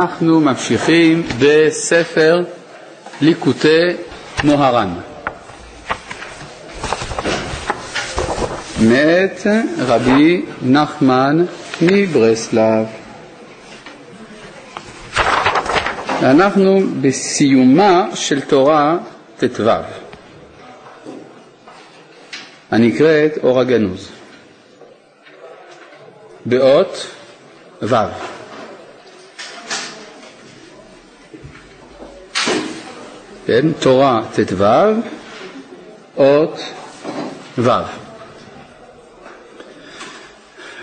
אנחנו ממשיכים בספר ליקוטי מוהר"ן. מאת רבי נחמן מברסלב. אנחנו בסיומה של תורה ט"ו, הנקראת אור הגנוז, באות ו'. כן, תורה ט"ו, אות ו'.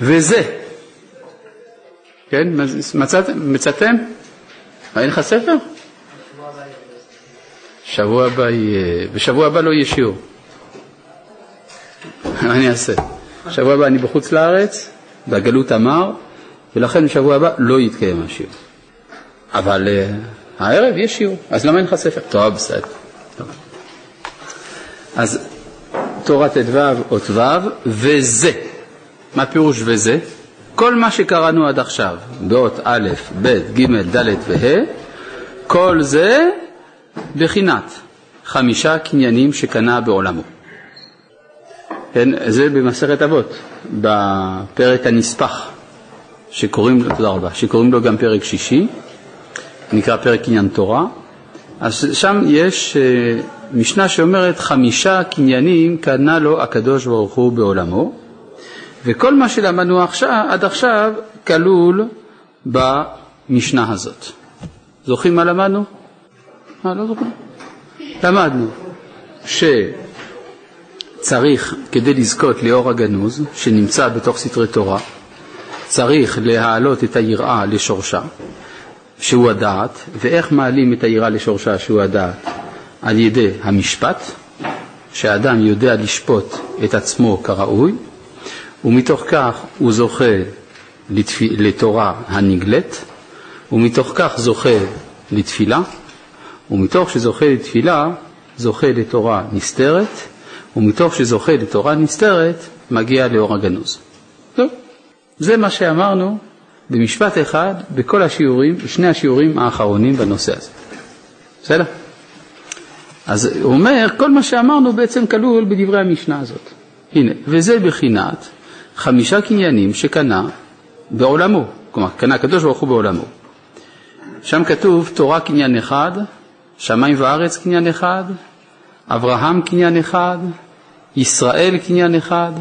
וזה, כן, מצאתם? מצאתם? אין לך ספר? שבוע הבא יהיה, בשבוע הבא לא יהיה שיעור. מה אני אעשה? בשבוע הבא אני בחוץ לארץ, בגלות אמר, ולכן בשבוע הבא לא יתקיים השיעור. אבל uh, הערב יש שיעור, אז למה אין לך ספר? טוב, בסדר. אז תורה ט"ו אות ו' וזה. מה פירוש וזה? כל מה שקראנו עד עכשיו, באות א', ב', ג', ד' וה', כל זה בחינת חמישה קניינים שקנה בעולמו. כן, זה במסכת אבות, בפרק הנספח, שקוראים לו, תודה רבה, שקוראים לו גם פרק שישי, נקרא פרק קניין תורה, אז שם יש uh, משנה שאומרת חמישה קניינים קנה לו הקדוש ברוך הוא בעולמו, וכל מה שלמדנו עכשיו, עד עכשיו כלול במשנה הזאת. זוכרים מה למדנו? אה, לא זוכרים. למדנו שצריך, כדי לזכות לאור הגנוז, שנמצא בתוך סתרי תורה, צריך להעלות את היראה לשורשה, שהוא הדעת, ואיך מעלים את היראה לשורשה, שהוא הדעת? על ידי המשפט, שהאדם יודע לשפוט את עצמו כראוי, ומתוך כך הוא זוכה לתפ... לתורה הנגלית, ומתוך כך זוכה לתפילה, ומתוך שזוכה לתפילה, זוכה לתורה נסתרת, ומתוך שזוכה לתורה נסתרת, מגיע לאור הגנוז. זה מה שאמרנו במשפט אחד בכל השיעורים, שני השיעורים האחרונים בנושא הזה. בסדר? אז הוא אומר, כל מה שאמרנו בעצם כלול בדברי המשנה הזאת. הנה, וזה בחינת חמישה קניינים שקנה בעולמו, כלומר, קנה הקדוש ברוך הוא בעולמו. שם כתוב תורה קניין אחד, שמיים וארץ קניין אחד, אברהם קניין אחד, ישראל קניין אחד,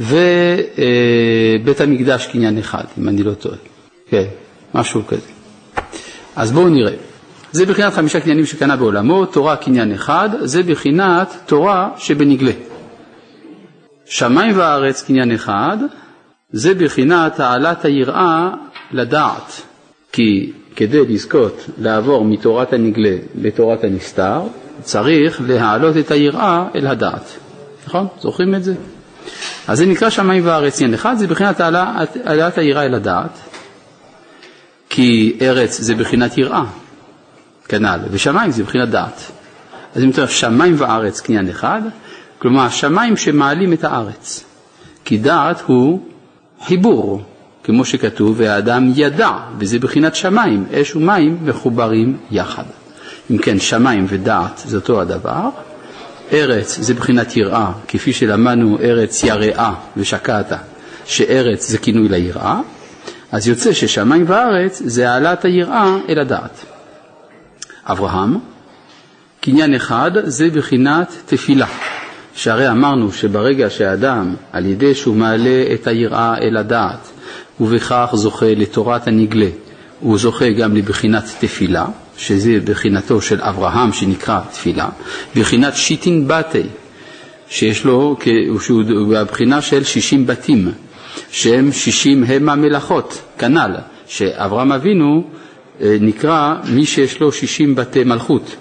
ובית המקדש קניין אחד, אם אני לא טועה. כן, משהו כזה. אז בואו נראה. זה בחינת חמישה קניינים שקנה בעולמו, תורה קניין אחד, זה בחינת תורה שבנגלה. שמיים וארץ קניין אחד, זה בחינת העלת היראה לדעת, כי כדי לזכות לעבור מתורת הנגלה לתורת הנסתר, צריך להעלות את היראה אל הדעת. נכון? זוכרים את זה? אז זה נקרא שמיים וארץ עניין אחד, זה בחינת העלאת, העלאת היראה אל הדעת, כי ארץ זה בחינת יראה, כנ"ל, ושמיים זה בחינת דעת. אז אם אתה אומר שמיים וארץ קניין אחד, כלומר השמיים שמעלים את הארץ, כי דעת הוא חיבור, כמו שכתוב, והאדם ידע, וזה בחינת שמיים, אש ומים מחוברים יחד. אם כן, שמיים ודעת זה אותו הדבר. ארץ זה בחינת יראה, כפי שלמדנו ארץ יראה ושקעת, שארץ זה כינוי ליראה, אז יוצא ששמיים וארץ זה העלאת היראה אל הדעת. אברהם, קניין אחד זה בחינת תפילה, שהרי אמרנו שברגע שהאדם, על ידי שהוא מעלה את היראה אל הדעת, ובכך זוכה לתורת הנגלה, הוא זוכה גם לבחינת תפילה, שזה בחינתו של אברהם שנקרא תפילה, בחינת שיטין בתי, שיש לו, שהוא בבחינה של שישים בתים, שהם שישים הם המלאכות, כנ"ל, שאברהם אבינו אה, נקרא מי שיש לו שישים בתי מלכות.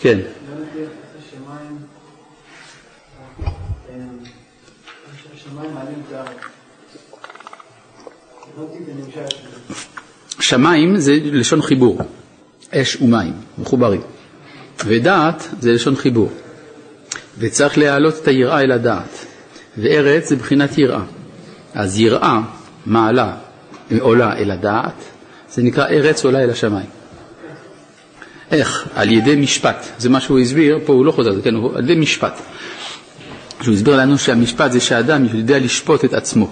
כן. שמיים זה לשון חיבור, אש ומים, מחוברים. ודעת זה לשון חיבור. וצריך להעלות את היראה אל הדעת. וארץ זה בחינת יראה. אז יראה מעלה, עולה אל הדעת, זה נקרא ארץ עולה אל השמיים. איך? על ידי משפט. זה מה שהוא הסביר, פה הוא לא חוזר, כן, הוא על ידי משפט. שהוא הסביר לנו שהמשפט זה שאדם יודע לשפוט את עצמו.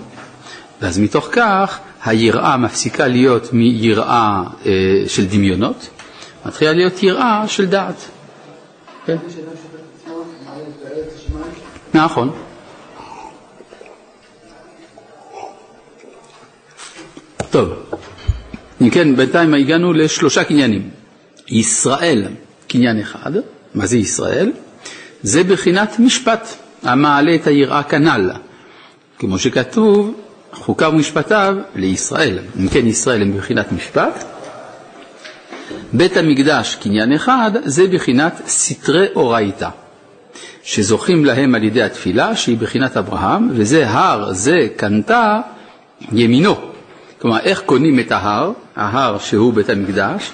ואז מתוך כך היראה מפסיקה להיות מיראה אה, של דמיונות, מתחילה להיות יראה של דעת. כן? נכון. טוב, אם כן, בינתיים הגענו לשלושה קניינים. ישראל, קניין אחד, מה זה ישראל? זה בחינת משפט, המעלה את היראה כנ"ל. כמו שכתוב, חוקיו ומשפטיו לישראל. אם כן, ישראל הם בחינת משפט. בית המקדש, קניין אחד, זה בחינת סתרי אורייתא, שזוכים להם על ידי התפילה, שהיא בחינת אברהם, וזה הר זה קנתה ימינו. כלומר, איך קונים את ההר, ההר שהוא בית המקדש,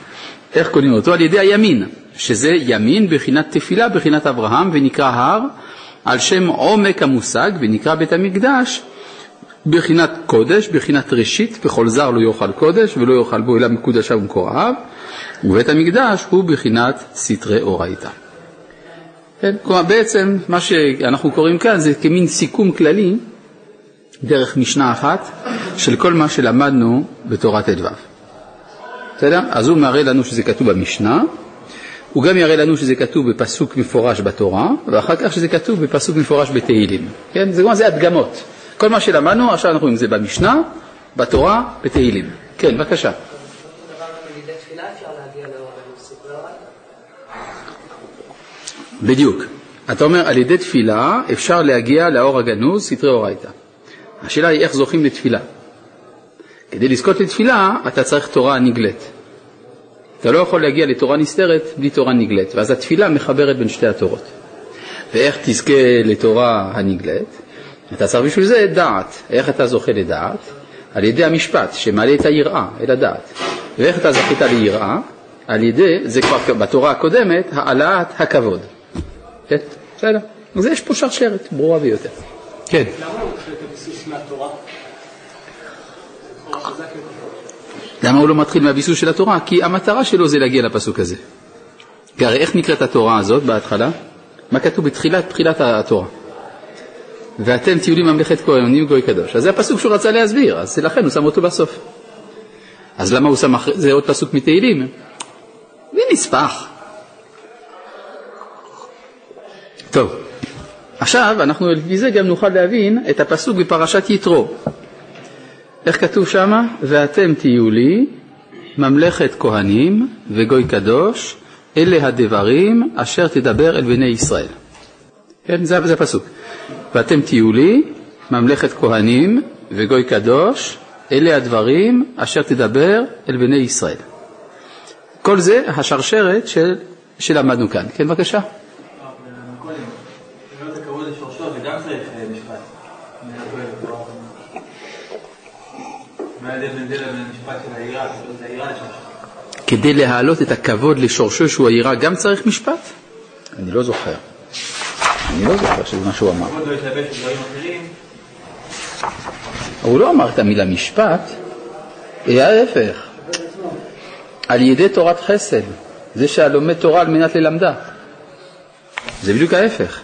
איך קונים אותו? על ידי הימין, שזה ימין בחינת תפילה, בחינת אברהם, ונקרא הר, על שם עומק המושג, ונקרא בית המקדש, בחינת קודש, בחינת ראשית, וכל זר לא יאכל קודש, ולא יאכל בו אלא מקודשיו ומקורביו, ובית המקדש הוא בחינת סתרי אורייתא. כן? כלומר, בעצם מה שאנחנו קוראים כאן זה כמין סיכום כללי, דרך משנה אחת, של כל מה שלמדנו בתורת ט"ו. בסדר? אז הוא מראה לנו שזה כתוב במשנה, הוא גם יראה לנו שזה כתוב בפסוק מפורש בתורה, ואחר כך שזה כתוב בפסוק מפורש בתהילים. כן? זה, זה הדגמות. כל מה שלמדנו, עכשיו אנחנו את זה במשנה, בתורה, בתהילים. כן, בבקשה. בדיוק. אתה אומר, על ידי תפילה אפשר להגיע לאור הגנוז, סתרי אורייתא. השאלה היא איך זוכים לתפילה. כדי לזכות לתפילה, אתה צריך תורה נגלית. אתה לא יכול להגיע לתורה נסתרת בלי תורה נגלית, ואז התפילה מחברת בין שתי התורות. ואיך תזכה לתורה הנגלית? אתה צריך בשביל זה דעת. איך אתה זוכה לדעת? על ידי המשפט שמעלה את היראה אל הדעת. ואיך אתה זכית ליראה? על ידי, זה כבר בתורה הקודמת, העלאת הכבוד. כן, בסדר. אז יש פה שרשרת ברורה ביותר. כן. למה הוא מתחיל את הביסוס מהתורה? למה הוא לא מתחיל מהביסוס של התורה? כי המטרה שלו זה להגיע לפסוק הזה. כי הרי איך נקראת התורה הזאת בהתחלה? מה כתוב בתחילת תחילת התורה? ואתם תהיו לי ממלכת כהנים גוי קדוש. אז זה הפסוק שהוא רצה להסביר, אז לכן הוא שם אותו בסוף. אז למה הוא שם אחרי זה עוד פסוק מתהילים? זה נספח. טוב, עכשיו אנחנו לפי זה גם נוכל להבין את הפסוק בפרשת יתרו. איך כתוב שמה? ואתם תהיו לי ממלכת כהנים וגוי קדוש, אלה הדברים אשר תדבר אל בני ישראל. כן, זה, זה הפסוק. ואתם תהיו לי ממלכת כהנים וגוי קדוש, אלה הדברים אשר תדבר אל בני ישראל. כל זה השרשרת של, שלמדנו כאן. כן, בבקשה. כדי להעלות את הכבוד לשורשו שהוא היראה גם צריך משפט? אני לא זוכר. אני לא זוכר שזה מה שהוא אמר. הוא לא אמר את המילה משפט, אלא ההפך. על ידי תורת חסד, זה שהלומד תורה על מנת ללמדה. זה בדיוק ההפך.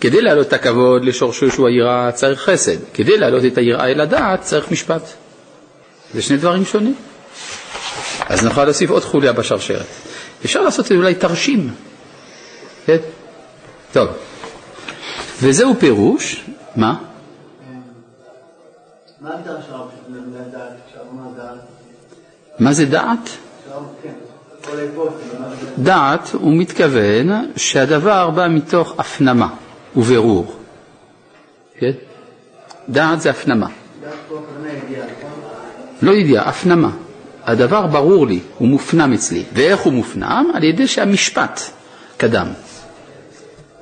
כדי להעלות את הכבוד לשורשו שהוא היראה צריך חסד, כדי להעלות את היראה אל הדעת צריך משפט. זה שני דברים שונים. אז נוכל להוסיף עוד חוליה בשרשרת. אפשר לעשות אולי תרשים. כן? טוב. וזהו פירוש, מה? מה זה דעת? דעת, הוא מתכוון שהדבר בא מתוך הפנמה וברור. כן? דעת זה הפנמה. לא ידיעה, הפנמה. הדבר ברור לי, הוא מופנם אצלי. ואיך הוא מופנם? על ידי שהמשפט קדם.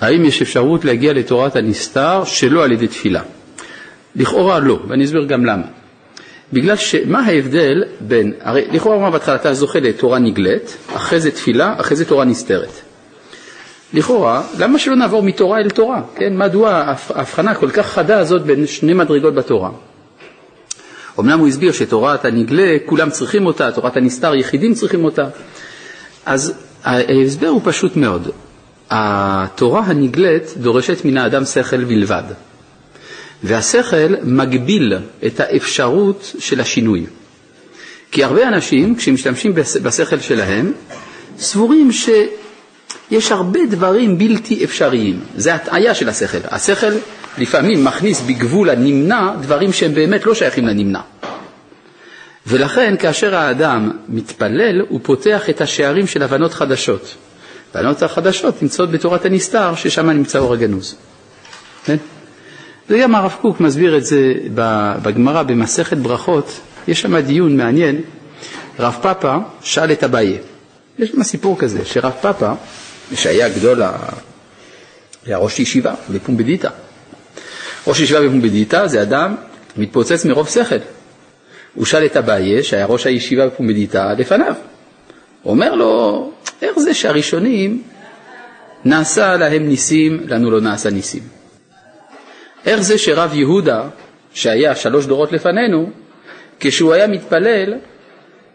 האם יש אפשרות להגיע לתורת הנסתר שלא על ידי תפילה? לכאורה לא, ואני אסביר גם למה. בגלל שמה ההבדל בין, הרי לכאורה אמר בהתחלה אתה זוכה לתורה נגלית, אחרי זה תפילה, אחרי זה תורה נסתרת. לכאורה, למה שלא נעבור מתורה אל תורה? כן, מדוע ההבחנה כל כך חדה הזאת בין שני מדרגות בתורה? אמנם הוא הסביר שתורת הנגלה, כולם צריכים אותה, תורת הנסתר, יחידים צריכים אותה. אז ההסבר הוא פשוט מאוד. התורה הנגלית דורשת מן האדם שכל בלבד. והשכל מגביל את האפשרות של השינוי. כי הרבה אנשים, כשמשתמשים בשכל שלהם, סבורים שיש הרבה דברים בלתי אפשריים. זה הטעיה של השכל. השכל לפעמים מכניס בגבול הנמנע דברים שהם באמת לא שייכים לנמנע. ולכן כאשר האדם מתפלל, הוא פותח את השערים של הבנות חדשות. הבנות החדשות נמצאות בתורת הנסתר, ששם נמצא אור הגנוז. כן? וגם הרב קוק מסביר את זה בגמרא במסכת ברכות, יש שם דיון מעניין. רב פאפא שאל את אביי, יש שם סיפור כזה, שרב פאפא, שהיה גדול, היה ראש ישיבה בפומבדיתא. ראש ישיבה בפומבדיתא זה אדם מתפוצץ מרוב שכל. הוא שאל את אביי, שהיה ראש הישיבה בפומבדיתא, לפניו. אומר לו, איך זה שהראשונים נעשה להם ניסים, לנו לא נעשה ניסים? איך זה שרב יהודה, שהיה שלוש דורות לפנינו, כשהוא היה מתפלל,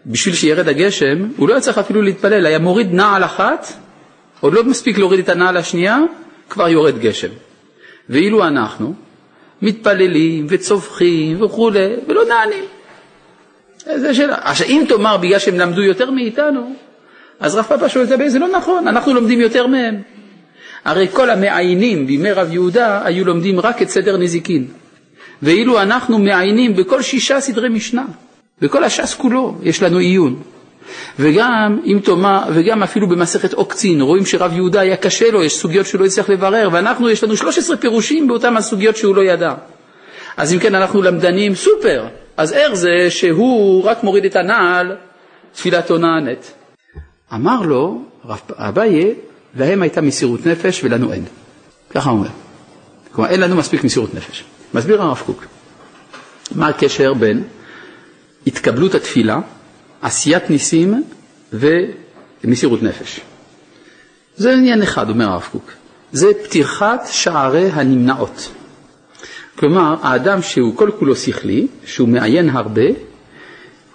בשביל שירד הגשם, הוא לא היה צריך אפילו להתפלל, היה מוריד נעל אחת, עוד לא מספיק להוריד את הנעל השנייה, כבר יורד גשם. ואילו אנחנו מתפללים וצווחים וכולי, ולא נענים. זה שאלה. עכשיו, אם תאמר בגלל שהם למדו יותר מאיתנו, אז רב פאפה שואל את זה לא נכון, אנחנו לומדים יותר מהם. הרי כל המעיינים בימי רב יהודה היו לומדים רק את סדר נזיקין. ואילו אנחנו מעיינים בכל שישה סדרי משנה, בכל הש"ס כולו יש לנו עיון. וגם, אם תאמר, וגם אפילו במסכת עוקצין, רואים שרב יהודה היה קשה לו, יש סוגיות שהוא לא הצליח לברר, ואנחנו, יש לנו 13 פירושים באותן הסוגיות שהוא לא ידע. אז אם כן, אנחנו למדנים סופר, אז איך זה שהוא רק מוריד את הנעל, תפילתו נענית? אמר לו, אביי, להם הייתה מסירות נפש ולנו אין. ככה הוא אומר. כלומר, אין לנו מספיק מסירות נפש. מסביר הרב קוק, מה הקשר בין התקבלות התפילה, עשיית ניסים ומסירות נפש. זה עניין אחד, אומר הרב קוק. זה פתיחת שערי הנמנעות. כלומר, האדם שהוא כל כולו שכלי, שהוא מעיין הרבה,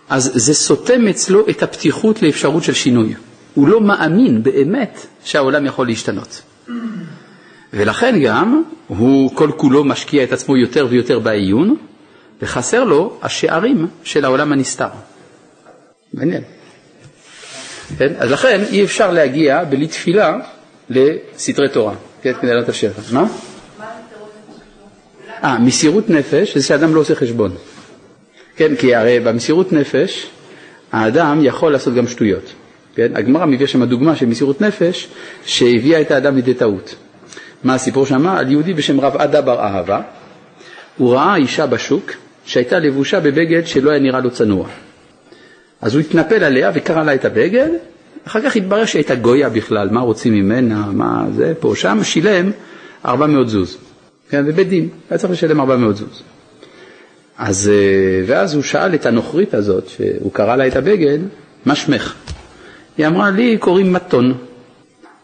אז זה סותם אצלו את הפתיחות לאפשרות של שינוי. הוא לא מאמין באמת שהעולם יכול להשתנות. ולכן גם הוא כל כולו משקיע את עצמו יותר ויותר בעיון, וחסר לו השערים של העולם הנסתר. מעניין. כן? אז לכן אי אפשר להגיע בלי תפילה לסתרי תורה. כן, כדי לעלות השאלה. מה? אה, מסירות נפש זה שאדם לא עושה חשבון. כן, כי הרי במסירות נפש האדם יכול לעשות גם שטויות. כן? הגמרא מביאה שם דוגמה של מסירות נפש שהביאה את האדם לידי טעות. מה הסיפור שם? על יהודי בשם רב עדה בר אהבה, הוא ראה אישה בשוק שהייתה לבושה בבגד שלא היה נראה לו צנוע. אז הוא התנפל עליה וקרא לה את הבגד, אחר כך התברר שהייתה גויה בכלל, מה רוצים ממנה, מה זה, פה, שם, שילם 400 זוז. כן, בבית דין, היה צריך לשלם 400 זוז. אז, אה, ואז הוא שאל את הנוכרית הזאת, שהוא קרא לה את הבגד, מה שמך? היא אמרה, לי קוראים מתון.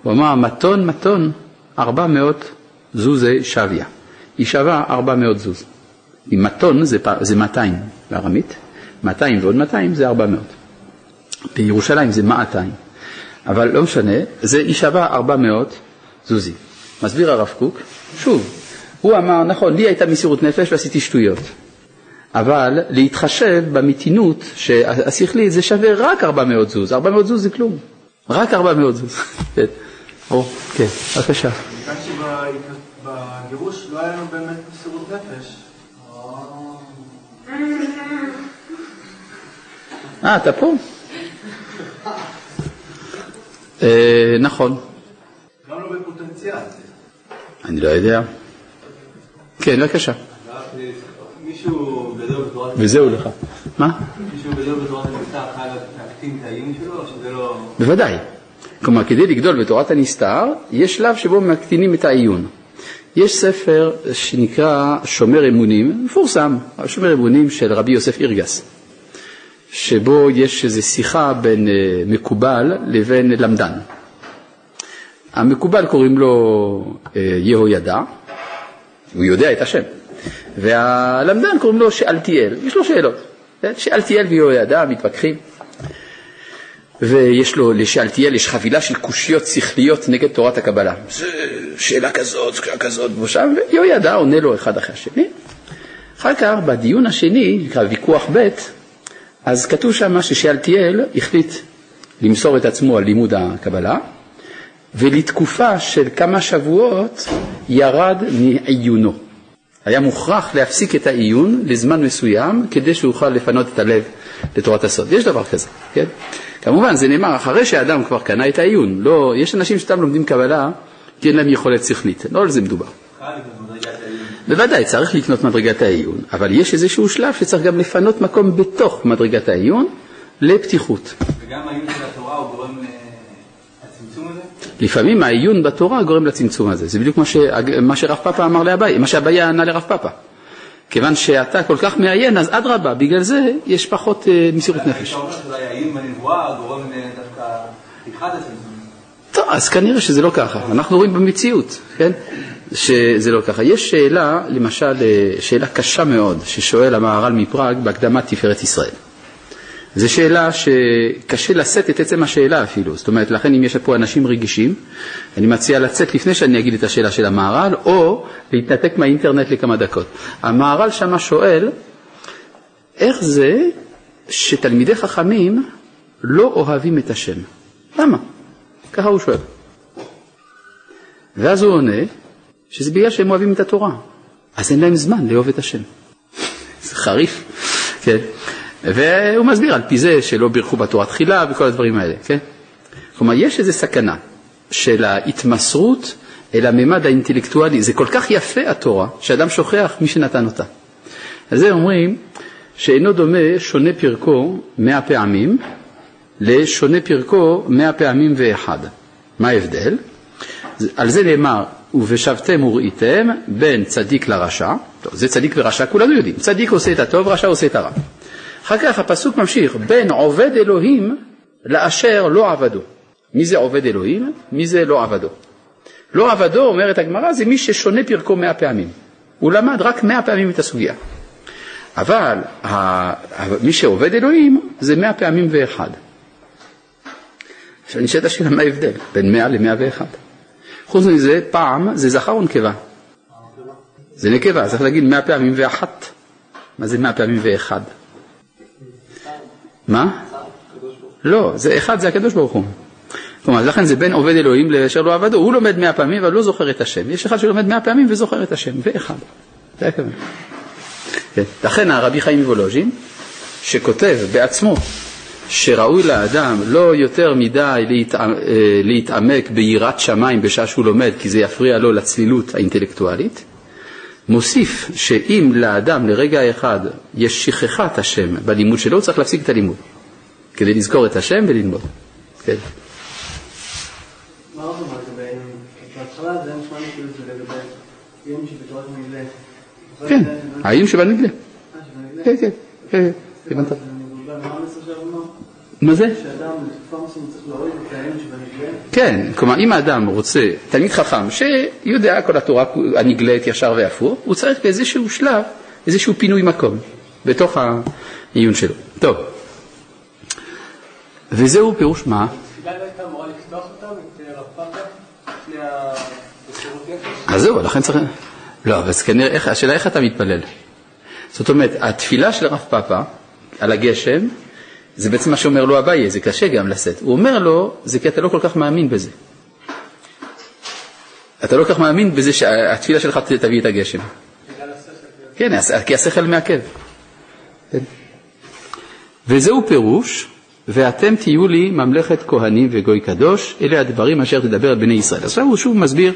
הוא אמר, מתון, מתון, 400 זוזי שוויה. היא שווה 400 זוז. אם מתון זה, זה 200 בארמית, 200 ועוד 200 זה 400. בירושלים זה 200. אבל לא משנה, זה, היא שווה 400 זוזים. מסביר הרב קוק, שוב, הוא אמר, נכון, לי הייתה מסירות נפש ועשיתי שטויות. אבל להתחשב במתינות השכלית זה שווה רק 400 זוז, 400 זוז זה כלום, רק 400 זוז. כן, כן, בבקשה. מכיוון שבגירוש לא היה לנו באמת מסירות נפש. אה, אתה פה? אה, נכון. גם לא בפוטנציאל. אני לא יודע. כן, בבקשה. מישהו גדול בתורת וזהו לך. מה? מישהו גדול בתורת הנסתר חייב להקטין את העיון שלו, או שזה לא... בוודאי. כלומר, כדי לגדול בתורת הנסתר, יש שלב שבו מקטינים את העיון. יש ספר שנקרא שומר אמונים, מפורסם, שומר אמונים של רבי יוסף אירגס, שבו יש איזו שיחה בין אה, מקובל לבין למדן. המקובל קוראים לו אה, יהוידע, הוא יודע את השם, והלמדן קוראים לו שאלתיאל, יש לו שאלות. כן? שאלתיאל ויהוידע מתווכחים. ויש לו, לשאלתיאל יש חבילה של קושיות שכליות נגד תורת הקבלה. זה שאלה כזאת, שאלה כזאת, ושם, ויהוידע עונה לו אחד אחרי השני. אחר כך, בדיון השני, נקרא ויכוח ב', אז כתוב שם ששאלתיאל החליט למסור את עצמו על לימוד הקבלה, ולתקופה של כמה שבועות ירד מעיונו. היה מוכרח להפסיק את העיון לזמן מסוים כדי שהוא יוכל לפנות את הלב לתורת הסוד. יש דבר כזה, כן? כמובן, זה נאמר אחרי שהאדם כבר קנה את העיון. לא, יש אנשים שסתם לומדים קבלה כי אין להם יכולת שכלית, לא על זה מדובר. בוודאי, צריך לקנות מדרגת העיון, אבל יש איזשהו שלב שצריך גם לפנות מקום בתוך מדרגת העיון לפתיחות. וגם העיון של התורה הוא גורם הזה? לפעמים העיון בתורה גורם לצמצום הזה, זה בדיוק מה, ש... מה שרב פאפה אמר לאביי, מה שאביי ענה לרב פאפה. כיוון שאתה כל כך מעיין, אז אדרבה, בגלל זה יש פחות אה, מסירות נפש. אתה אומר שאולי העיון בנבואה גורם דווקא פתיחת הצמצום. טוב, אז כנראה שזה לא ככה. אנחנו רואים במציאות, כן, שזה לא ככה. יש שאלה, למשל, אה, שאלה קשה מאוד, ששואל המהר"ל מפראג בהקדמת תפארת ישראל. זו שאלה שקשה לשאת את עצם השאלה אפילו, זאת אומרת, לכן אם יש פה אנשים רגישים, אני מציע לצאת לפני שאני אגיד את השאלה של המהר"ל, או להתנתק מהאינטרנט לכמה דקות. המהר"ל שמה שואל, איך זה שתלמידי חכמים לא אוהבים את השם? למה? ככה הוא שואל. ואז הוא עונה שזה בגלל שהם אוהבים את התורה, אז אין להם זמן לאהוב את השם. זה חריף, כן. והוא מסביר על פי זה שלא בירכו בתורה תחילה וכל הדברים האלה, כן? כלומר, יש איזו סכנה של ההתמסרות אל הממד האינטלקטואלי. זה כל כך יפה התורה, שאדם שוכח מי שנתן אותה. אז זה אומרים שאינו דומה שונה פרקו מאה פעמים לשונה פרקו מאה פעמים ואחד. מה ההבדל? על זה נאמר, ובשבתם וראיתם בין צדיק לרשע, טוב, זה צדיק ורשע כולנו יודעים, צדיק עושה את הטוב, רשע עושה את הרע. אחר כך הפסוק ממשיך, בין עובד אלוהים לאשר לא עבדו. מי זה עובד אלוהים? מי זה לא עבדו? לא עבדו, אומרת הגמרא, זה מי ששונה פרקו מאה פעמים. הוא למד רק מאה פעמים את הסוגיה. אבל מי שעובד אלוהים זה מאה פעמים ואחד. עכשיו נשאלת השאלה מה ההבדל בין מאה למאה ואחד. חוץ מזה, פעם זה זכר או נקבה? זה נקבה, צריך להגיד מאה פעמים ואחת. מה זה מאה פעמים ואחד? מה? לא, זה אחד זה הקדוש ברוך הוא. כלומר, לכן זה בין עובד אלוהים לאשר לא עבדו, הוא לומד מאה פעמים אבל לא זוכר את השם. יש אחד שלומד מאה פעמים וזוכר את השם, ואחד. זה הכוונה. כן. לכן הרבי חיים מוולוז'ין, שכותב בעצמו שראוי לאדם לא יותר מדי להתעמק ביראת שמיים בשעה שהוא לומד, כי זה יפריע לו לצלילות האינטלקטואלית, מוסיף שאם לאדם לרגע אחד יש שכחת השם בלימוד שלו, הוא צריך להפסיק את הלימוד, כדי לזכור את השם וללמוד. כן. מה עוד אומר לגבי בהתחלה זה היה נשמע לי כאילו זה לגבי שבתורת הנגלה. כן, העיון שבנגלה. אה, שבנגלה? כן, כן, כן, הבנת. מה המסר של הרמב"ם? מה זה? כן, כלומר אם האדם רוצה, תלמיד חכם שיודע כל התורה הנגלית ישר והפוך, הוא צריך באיזשהו שלב, איזשהו פינוי מקום בתוך העיון שלו. טוב, וזהו פירוש מה? לא רב נפש? אז זהו, לכן צריך... לא, אבל כנראה, השאלה איך אתה מתפלל. זאת אומרת, התפילה של הרב פאפה על הגשם, זה בעצם מה שאומר לו אביי, זה קשה גם לשאת. הוא אומר לו, זה כי אתה לא כל כך מאמין בזה. אתה לא כל כך מאמין בזה שהתפילה שלך תביא את הגשם. כן, כי השכל מעכב. כן. וזהו פירוש, ואתם תהיו לי ממלכת כהנים וגוי קדוש, אלה הדברים אשר תדבר על בני ישראל. עכשיו הוא שוב מסביר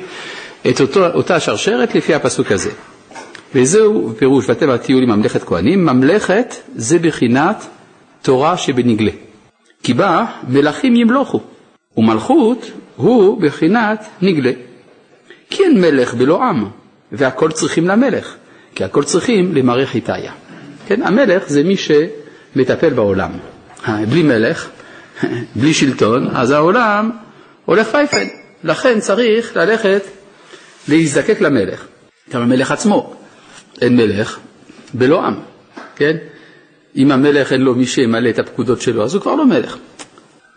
את אותו, אותה שרשרת לפי הפסוק הזה. וזהו פירוש, ואתם תהיו לי ממלכת כהנים, ממלכת זה בחינת תורה שבנגלה. כי בה מלכים ימלוכו, ומלכות הוא בחינת נגלה. כי אין מלך בלא עם, והכל צריכים למלך, כי הכל צריכים למראה חיטיה. כן, המלך זה מי שמטפל בעולם. בלי מלך, בלי שלטון, אז העולם הולך פייפן. לכן צריך ללכת להזדקק למלך. גם המלך עצמו, אין מלך בלא עם, כן? אם המלך אין לו מי שימלא את הפקודות שלו, אז הוא כבר לא מלך.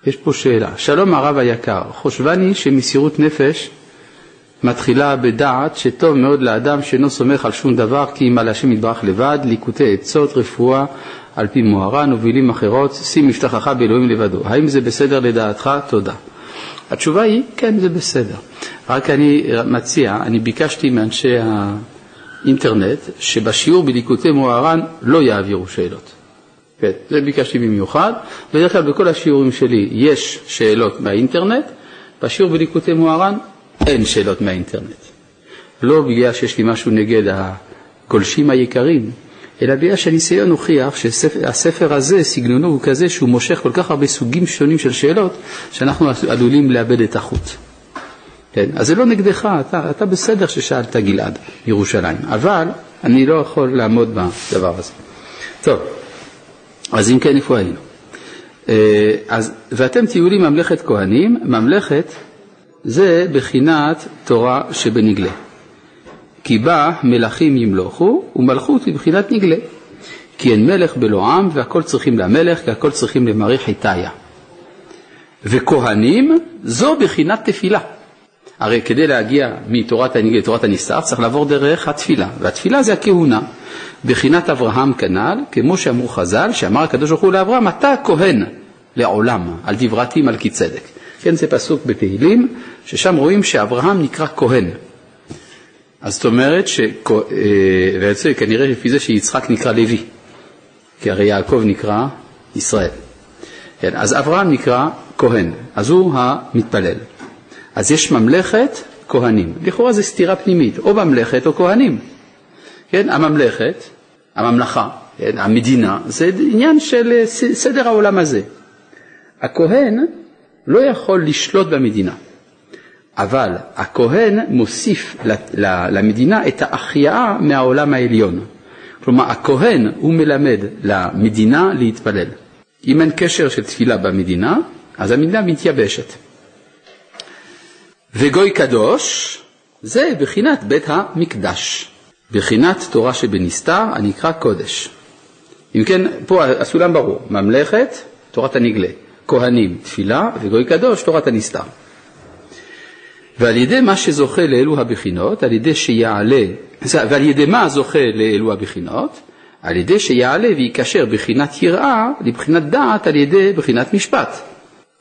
יש פה שאלה. שלום הרב היקר, חושבני שמסירות נפש מתחילה בדעת שטוב מאוד לאדם שאינו סומך על שום דבר כי אם על השם יתברך לבד, ליקוטי עצות, רפואה על פי מוהר"ן ומילים אחרות, שים מבטחך באלוהים לבדו. האם זה בסדר לדעתך? תודה. התשובה היא, כן, זה בסדר. רק אני מציע, אני ביקשתי מאנשי האינטרנט שבשיעור בליקוטי מוהר"ן לא יעבירו שאלות. כן, זה ביקשתי במיוחד. בדרך כלל בכל השיעורים שלי יש שאלות מהאינטרנט, בשיעור בליקוטי מוהר"ן אין שאלות מהאינטרנט. לא בגלל שיש לי משהו נגד הגולשים היקרים, אלא בגלל שהניסיון הוכיח שהספר הזה, סגנונו הוא כזה שהוא מושך כל כך הרבה סוגים שונים של שאלות, שאנחנו עלולים לאבד את החוט. כן, אז זה לא נגדך, אתה, אתה בסדר ששאלת גלעד, ירושלים, אבל אני לא יכול לעמוד בדבר הזה. טוב, אז אם כן, איפה היינו? אה, אז, ואתם תהיו לי ממלכת כהנים, ממלכת זה בחינת תורה שבנגלה. כי בה מלכים ימלוכו, ומלכות היא בחינת נגלה. כי אין מלך בלא עם, והכל צריכים למלך, כי הכל צריכים למרי חיטיה. וכהנים, זו בחינת תפילה. הרי כדי להגיע מתורת לתורת הנסתר, צריך לעבור דרך התפילה, והתפילה זה הכהונה. בחינת אברהם כנ"ל, כמו שאמרו חז"ל, שאמר הקדוש ברוך הוא לאברהם, אתה כהן לעולם, על דברתי מלכי צדק. כן, זה פסוק בתהילים, ששם רואים שאברהם נקרא כהן. אז זאת אומרת, ש... אה, ויוצא כנראה לפי זה שיצחק נקרא לוי, כי הרי יעקב נקרא ישראל. כן, אז אברהם נקרא כהן, אז הוא המתפלל. אז יש ממלכת כהנים. לכאורה זו סתירה פנימית, או ממלכת או כהנים. כן, הממלכת, הממלכה, כן, המדינה, זה עניין של אה, סדר העולם הזה. הכהן לא יכול לשלוט במדינה, אבל הכהן מוסיף למדינה את ההחייאה מהעולם העליון. כלומר, הכהן הוא מלמד למדינה להתפלל. אם אין קשר של תפילה במדינה, אז המדינה מתייבשת. וגוי קדוש זה בחינת בית המקדש, בחינת תורה שבנסתר הנקרא קודש. אם כן, פה הסולם ברור, ממלכת, תורת הנגלה, כהנים, תפילה, וגוי קדוש, תורת הנסתר. ועל ידי מה שזוכה לאלו הבחינות, על ידי שיעלה, ועל ידי מה זוכה לאלו הבחינות? על ידי שיעלה ויקשר בחינת יראה לבחינת דעת על ידי בחינת משפט.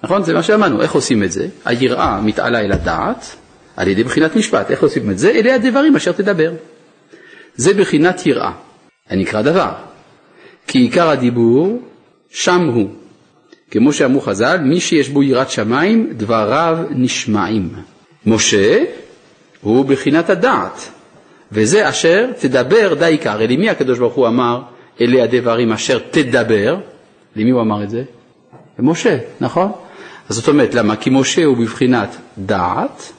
נכון? זה מה שאמרנו, איך עושים את זה? היראה מתעלה אל הדעת על ידי בחינת משפט, איך עושים את זה? אלה הדברים אשר תדבר. זה בחינת יראה, הנקרא דבר. כי עיקר הדיבור שם הוא. כמו שאמרו חז"ל, מי שיש בו יראת שמיים, דבריו נשמעים. משה הוא בחינת הדעת, וזה אשר תדבר די עיקר. הרי למי הקדוש ברוך הוא אמר, אלה הדברים אשר תדבר? למי הוא אמר את זה? למשה, נכון? זאת אומרת, למה? כי משה הוא בבחינת דעת,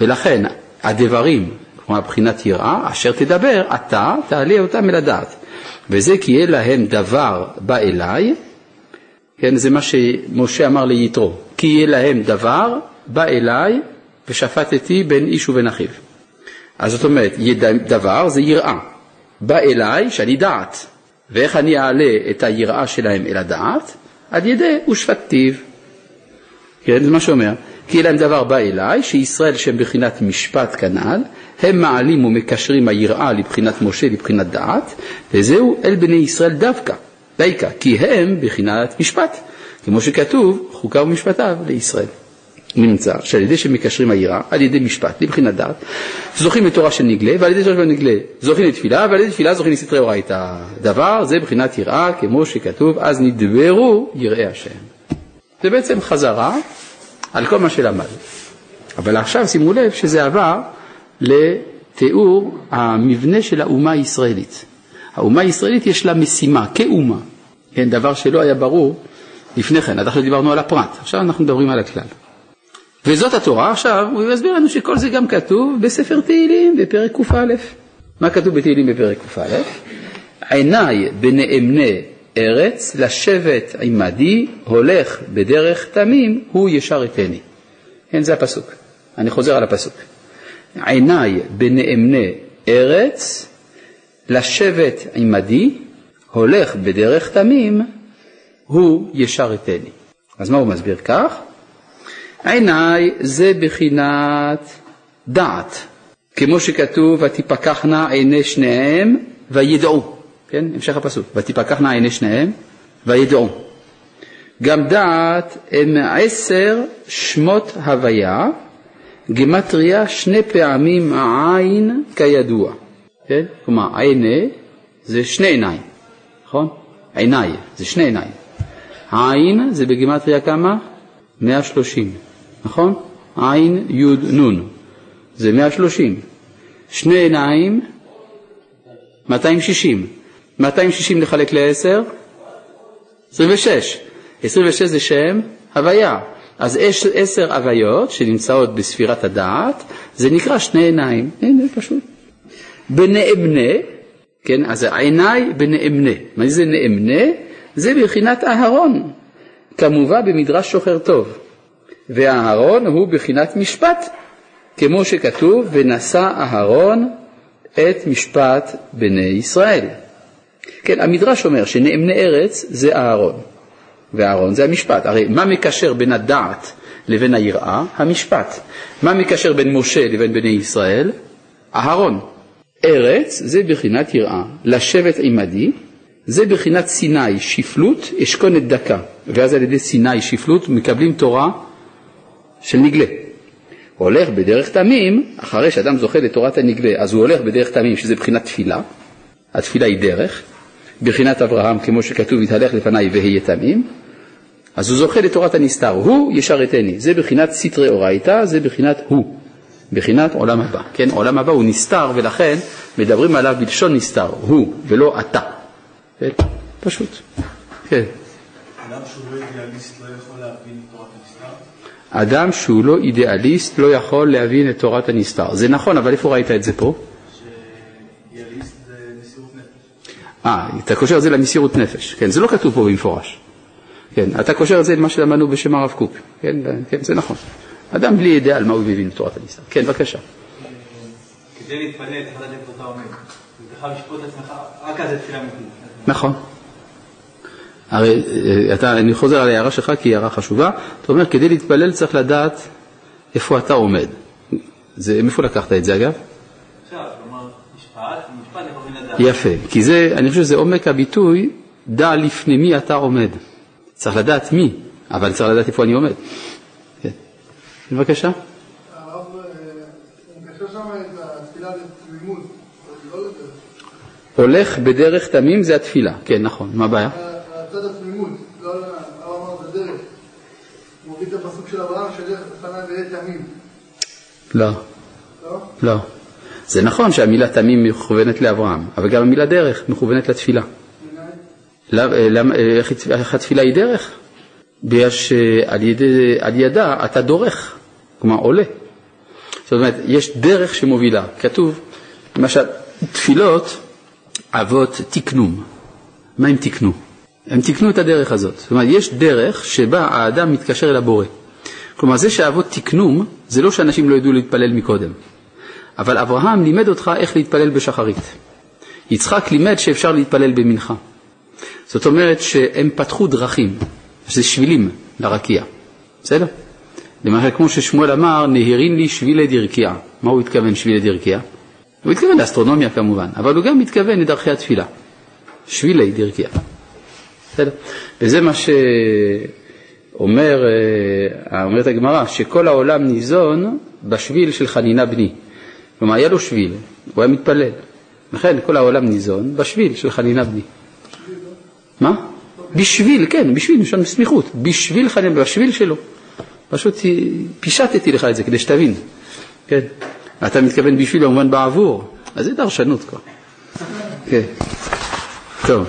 ולכן הדברים, כלומר בחינת יראה, אשר תדבר, אתה תעלה אותם אל הדעת. וזה כי יהיה להם דבר בא אליי, כן, זה מה שמשה אמר ליתרו, כי יהיה להם דבר בא אליי ושפטתי בין איש ובין אחיו. אז זאת אומרת, דבר זה יראה, בא אליי שאני דעת, ואיך אני אעלה את היראה שלהם אל הדעת? על ידי ושפטיו. כן, זה מה שאומר. כי יהיה להם דבר בא אליי, שישראל שהם בחינת משפט כנ"ל, הם מעלים ומקשרים היראה לבחינת משה, לבחינת דעת, וזהו אל בני ישראל דווקא, דייקה, כי הם בחינת משפט, כמו שכתוב, חוקה ומשפטיו לישראל. נמצא שעל ידי שמקשרים היראה, על ידי משפט, לבחינת דעת, זוכים לתורה של נגלה, ועל ידי תורה של נגלה זוכים לתפילה, ועל ידי תפילה זוכים לסתרי אורייתא. דבר זה בחינת יראה, כמו שכתוב, אז נדברו יראי השם. זה בעצם חזרה על כל מה שלמד. אבל עכשיו שימו לב שזה עבר לתיאור המבנה של האומה הישראלית. האומה הישראלית יש לה משימה כאומה, כן, דבר שלא היה ברור לפני כן, עד עכשיו דיברנו על הפרט, עכשיו אנחנו מדברים על הכלל. וזאת התורה, עכשיו הוא יסביר לנו שכל זה גם כתוב בספר תהילים בפרק קא. מה כתוב בתהילים בפרק קא? עיניי בנאמני ארץ לשבת עמדי הולך בדרך תמים הוא ישרתני. כן, זה הפסוק. אני חוזר על הפסוק. עיניי בנאמני ארץ לשבת עמדי הולך בדרך תמים הוא ישרתני. אז מה הוא מסביר כך? עיניי זה בחינת דעת, כמו שכתוב ותפקחנה עיני שניהם וידעו, כן, המשך הפסוק, ותפקחנה עיני שניהם וידעו. גם דעת הם עשר שמות הוויה, גמטריה שני פעמים העין כידוע, כן? כלומר עיני זה שני עיניים, נכון? עיניי זה שני עיניים. עין זה בגימטריה כמה? 130, נכון? עין יוד נון, זה 130. שני עיניים, 260. 260 לחלק ל-10? 26. 26 זה שם הוויה. אז יש עשר הוויות שנמצאות בספירת הדעת, זה נקרא שני עיניים. הנה, פשוט. בנאמנה, כן, אז העיניי בנאמנה. מה זה נאמנה? זה בבחינת אהרון, כמובא במדרש שוחר טוב. ואהרון הוא בחינת משפט, כמו שכתוב, ונשא אהרון את משפט בני ישראל. כן, המדרש אומר שנאמני ארץ זה אהרון, ואהרון זה המשפט. הרי מה מקשר בין הדעת לבין היראה? המשפט. מה מקשר בין משה לבין בני ישראל? אהרון. ארץ זה בחינת יראה, לשבת עמדי זה בחינת סיני, שפלות, אשכונת דקה, ואז על ידי סיני, שפלות, מקבלים תורה של נגלה. הולך בדרך תמים, אחרי שאדם זוכה לתורת הנגלה, אז הוא הולך בדרך תמים, שזה בחינת תפילה, התפילה היא דרך, בחינת אברהם, כמו שכתוב, יתהלך לפניי והיה תמים, אז הוא זוכה לתורת הנסתר, הוא ישרתני, זה בחינת סתרי אורייתא, זה בחינת הוא, בחינת עולם הבא, כן, עולם הבא הוא נסתר ולכן מדברים עליו בלשון נסתר, הוא ולא אתה, כן, פשוט, כן. אדם שהוא לא אידיאליסט לא יכול להבין תורת הנסתר? אדם שהוא לא אידיאליסט לא יכול להבין את תורת הנסתר. זה נכון, אבל איפה ראית את זה פה? אה, אתה קושר את זה למסירות נפש. כן, זה לא כתוב פה במפורש. כן, אתה קושר את זה למה שלמדנו בשם הרב קוק. כן, כן, זה נכון. אדם בלי ידיעה על מה הוא מבין את תורת הנסתר. כן, בבקשה. כדי להתפלל צריך לדעת איפה אתה עומד. ובכלל לשפוט את עצמך, רק אז זה תפילה אמיתית. נכון. הרי אה, אתה, אני חוזר על ההערה שלך כי היא הערה חשובה. אתה אומר, כדי להתפלל צריך לדעת איפה אתה עומד. זה, מאיפה לקחת את זה אגב? עכשיו, כלומר, משפט, משפט יכולים לדעת. יפה, כי זה, אני חושב שזה עומק הביטוי, דע לפני מי אתה עומד. צריך לדעת מי, אבל צריך לדעת איפה אני עומד. כן. בבקשה. לא. הולך בדרך תמים זה התפילה, כן נכון, מה הבעיה? הצד התמימות, לא הרב אמר את הדרך. הוא מביא את הפסוק של אברהם, שדרך לפניו יהיה תמים. לא, לא? לא. זה נכון שהמילה תמים מכוונת לאברהם, אבל גם המילה דרך מכוונת לתפילה. אה, אה, איך התפילה- היא דרך? בגלל שעל ידי- ידה אתה דורך, כלומר עולה. זאת אומרת, יש דרך שמובילה. כתוב, למשל, תפילות אבות תקנום. מה הם תיקנו? הם תיקנו את הדרך הזאת. זאת אומרת, יש דרך שבה האדם מתקשר אל הבורא. כלומר, זה שהאבות תקנום, זה לא שאנשים לא ידעו להתפלל מקודם. אבל אברהם לימד אותך איך להתפלל בשחרית. יצחק לימד שאפשר להתפלל במנחה. זאת אומרת שהם פתחו דרכים, זה שבילים לרקיע, בסדר? למשל, כמו ששמואל אמר, נהירין לי שבילי דרכיה. מה הוא התכוון שבילי דרכיה? הוא התכוון לאסטרונומיה כמובן, אבל הוא גם התכוון לדרכי התפילה. שבילי דרכיה. בסדר? וזה מה שאומר, אה, אומרת הגמרא, שכל העולם ניזון בשביל של חנינה בני. כלומר, היה לו שביל, הוא היה מתפלל. לכן כל העולם ניזון בשביל של חנינה בני. מה? בשביל, כן, בשביל, מלשון סמיכות, בשביל חנינה, בשביל שלו. פשוט פישטתי לך את זה כדי שתבין. כן. אתה מתכוון בשביל במובן בעבור, אז זה דרשנות כבר. כן. טוב.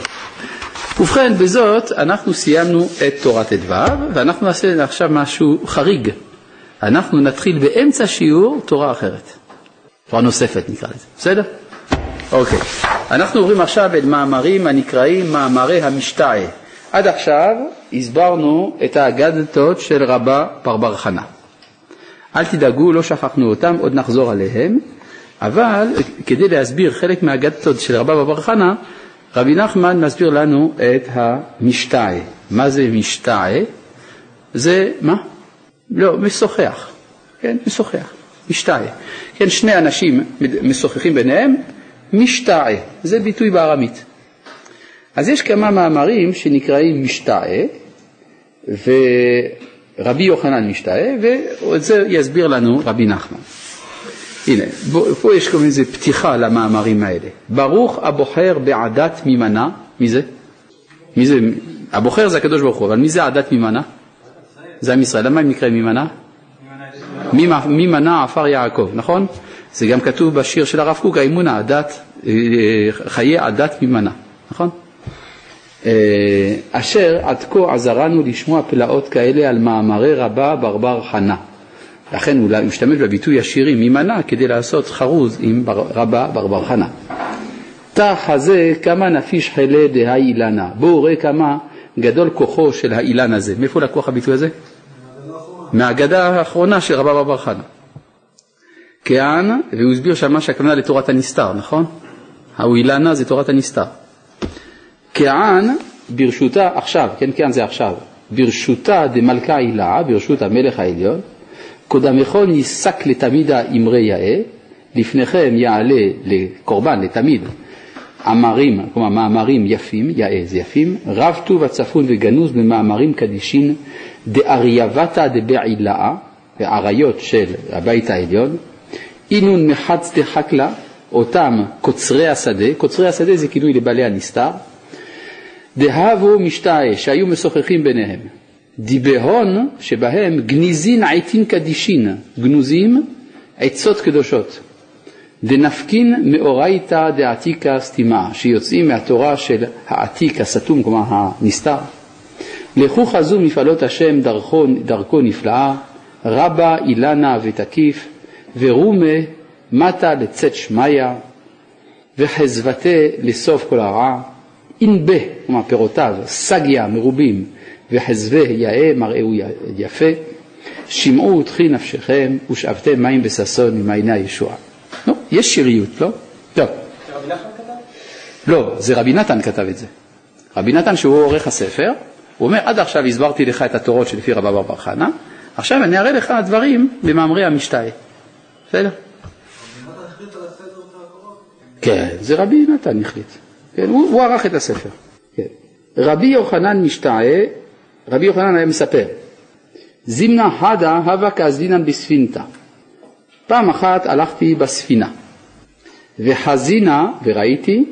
ובכן, בזאת אנחנו סיימנו את תורת ט"ו, ואנחנו נעשה עכשיו משהו חריג. אנחנו נתחיל באמצע שיעור תורה אחרת. תורה נוספת נקרא לזה, בסדר? אוקיי. אנחנו עוברים עכשיו אל מאמרים הנקראים מאמרי המשתעה. עד עכשיו הסברנו את האגדתות של רבה פרבר חנה. אל תדאגו, לא שכחנו אותם, עוד נחזור עליהם, אבל כדי להסביר חלק מהאגדתות של רבה פרבר חנה, רבי נחמן מסביר לנו את המשתעה. מה זה משתעה? זה, מה? לא, משוחח, כן, משוחח, משתעה. כן, שני אנשים משוחחים ביניהם, משתעה, זה ביטוי בארמית. אז יש כמה מאמרים שנקראים משתעה, ורבי יוחנן משתעה, ואת זה יסביר לנו רבי נחמן. הנה, בוא, פה יש כל מיני פתיחה למאמרים האלה. ברוך הבוחר בעדת ממנה, מי זה? מי זה? הבוחר זה הקדוש ברוך הוא, אבל מי זה עדת ממנה? זה עם ישראל. למה הם נקראים ממנה? מי מנה עפר יעקב, נכון? זה גם כתוב בשיר של הרב קוק, האמונה, הדת, אה, חיי עדת ממנה, נכון? אה, אשר עד כה עזרנו לשמוע פלאות כאלה על מאמרי רבה ברבר חנה. לכן הוא משתמש בביטוי השירי ממנה כדי לעשות חרוז עם רבה ברבר חנה. תח הזה כמה נפיש חלה דהאי אילנה. בואו ראה כמה גדול כוחו של האילן הזה. מאיפה לקוח הביטוי הזה? מהאגדה האחרונה של רבה ברבר חנה. כען, והוא הסביר שמה שהכוונה לתורת הנסתר, נכון? האילנה זה תורת הנסתר. כען ברשותה, עכשיו, כן, כען זה עכשיו, ברשותה דמלכה הילה, ברשות המלך העליון, קודמכו ניסק לתמידה אמרי יאה, לפניכם יעלה לקורבן, לתמיד, אמרים, כלומר מאמרים יפים, יאה זה יפים, רב טוב הצפון וגנוז במאמרים קדישין דארייבתא דבעילאה, האריות של הבית העליון, אינון מחץ דחקלה, אותם קוצרי השדה, קוצרי השדה זה כינוי לבעלי הנסתר, דהבו משתאה, שהיו משוחחים ביניהם, דיבהון שבהם גניזין עיתין קדישין, גנוזים עצות קדושות, דנפקין מאורייתא דעתיקה סתימה, שיוצאים מהתורה של העתיק הסתום, כלומר הנסתר. לכו חזו מפעלות השם דרכו, דרכו נפלאה, רבה אילנה ותקיף, ורומה מטה לצאת שמיא, וחזבתה לסוף כל הרע, אינבה, כלומר פירותיו, סגיה מרובים, וחזווה יאה מראהו יפה, שמעו ותחי נפשכם ושאבתם מים בששון ממעייני הישועה. יש שיריות, לא? כתב? לא, זה רבי נתן כתב את זה. רבי נתן שהוא עורך הספר, הוא אומר עד עכשיו הסברתי לך את התורות שלפי רבא בר חנה, עכשיו אני אראה לך דברים במאמרי המשתאה. בסדר? כן, זה רבי נתן החליט. כן, הוא, הוא ערך את הספר. כן. רבי יוחנן משתאה, רבי יוחנן היה מספר, זימנה חדה הווה כאזינן בספינתא. פעם אחת הלכתי בספינה, וחזינה, וראיתי,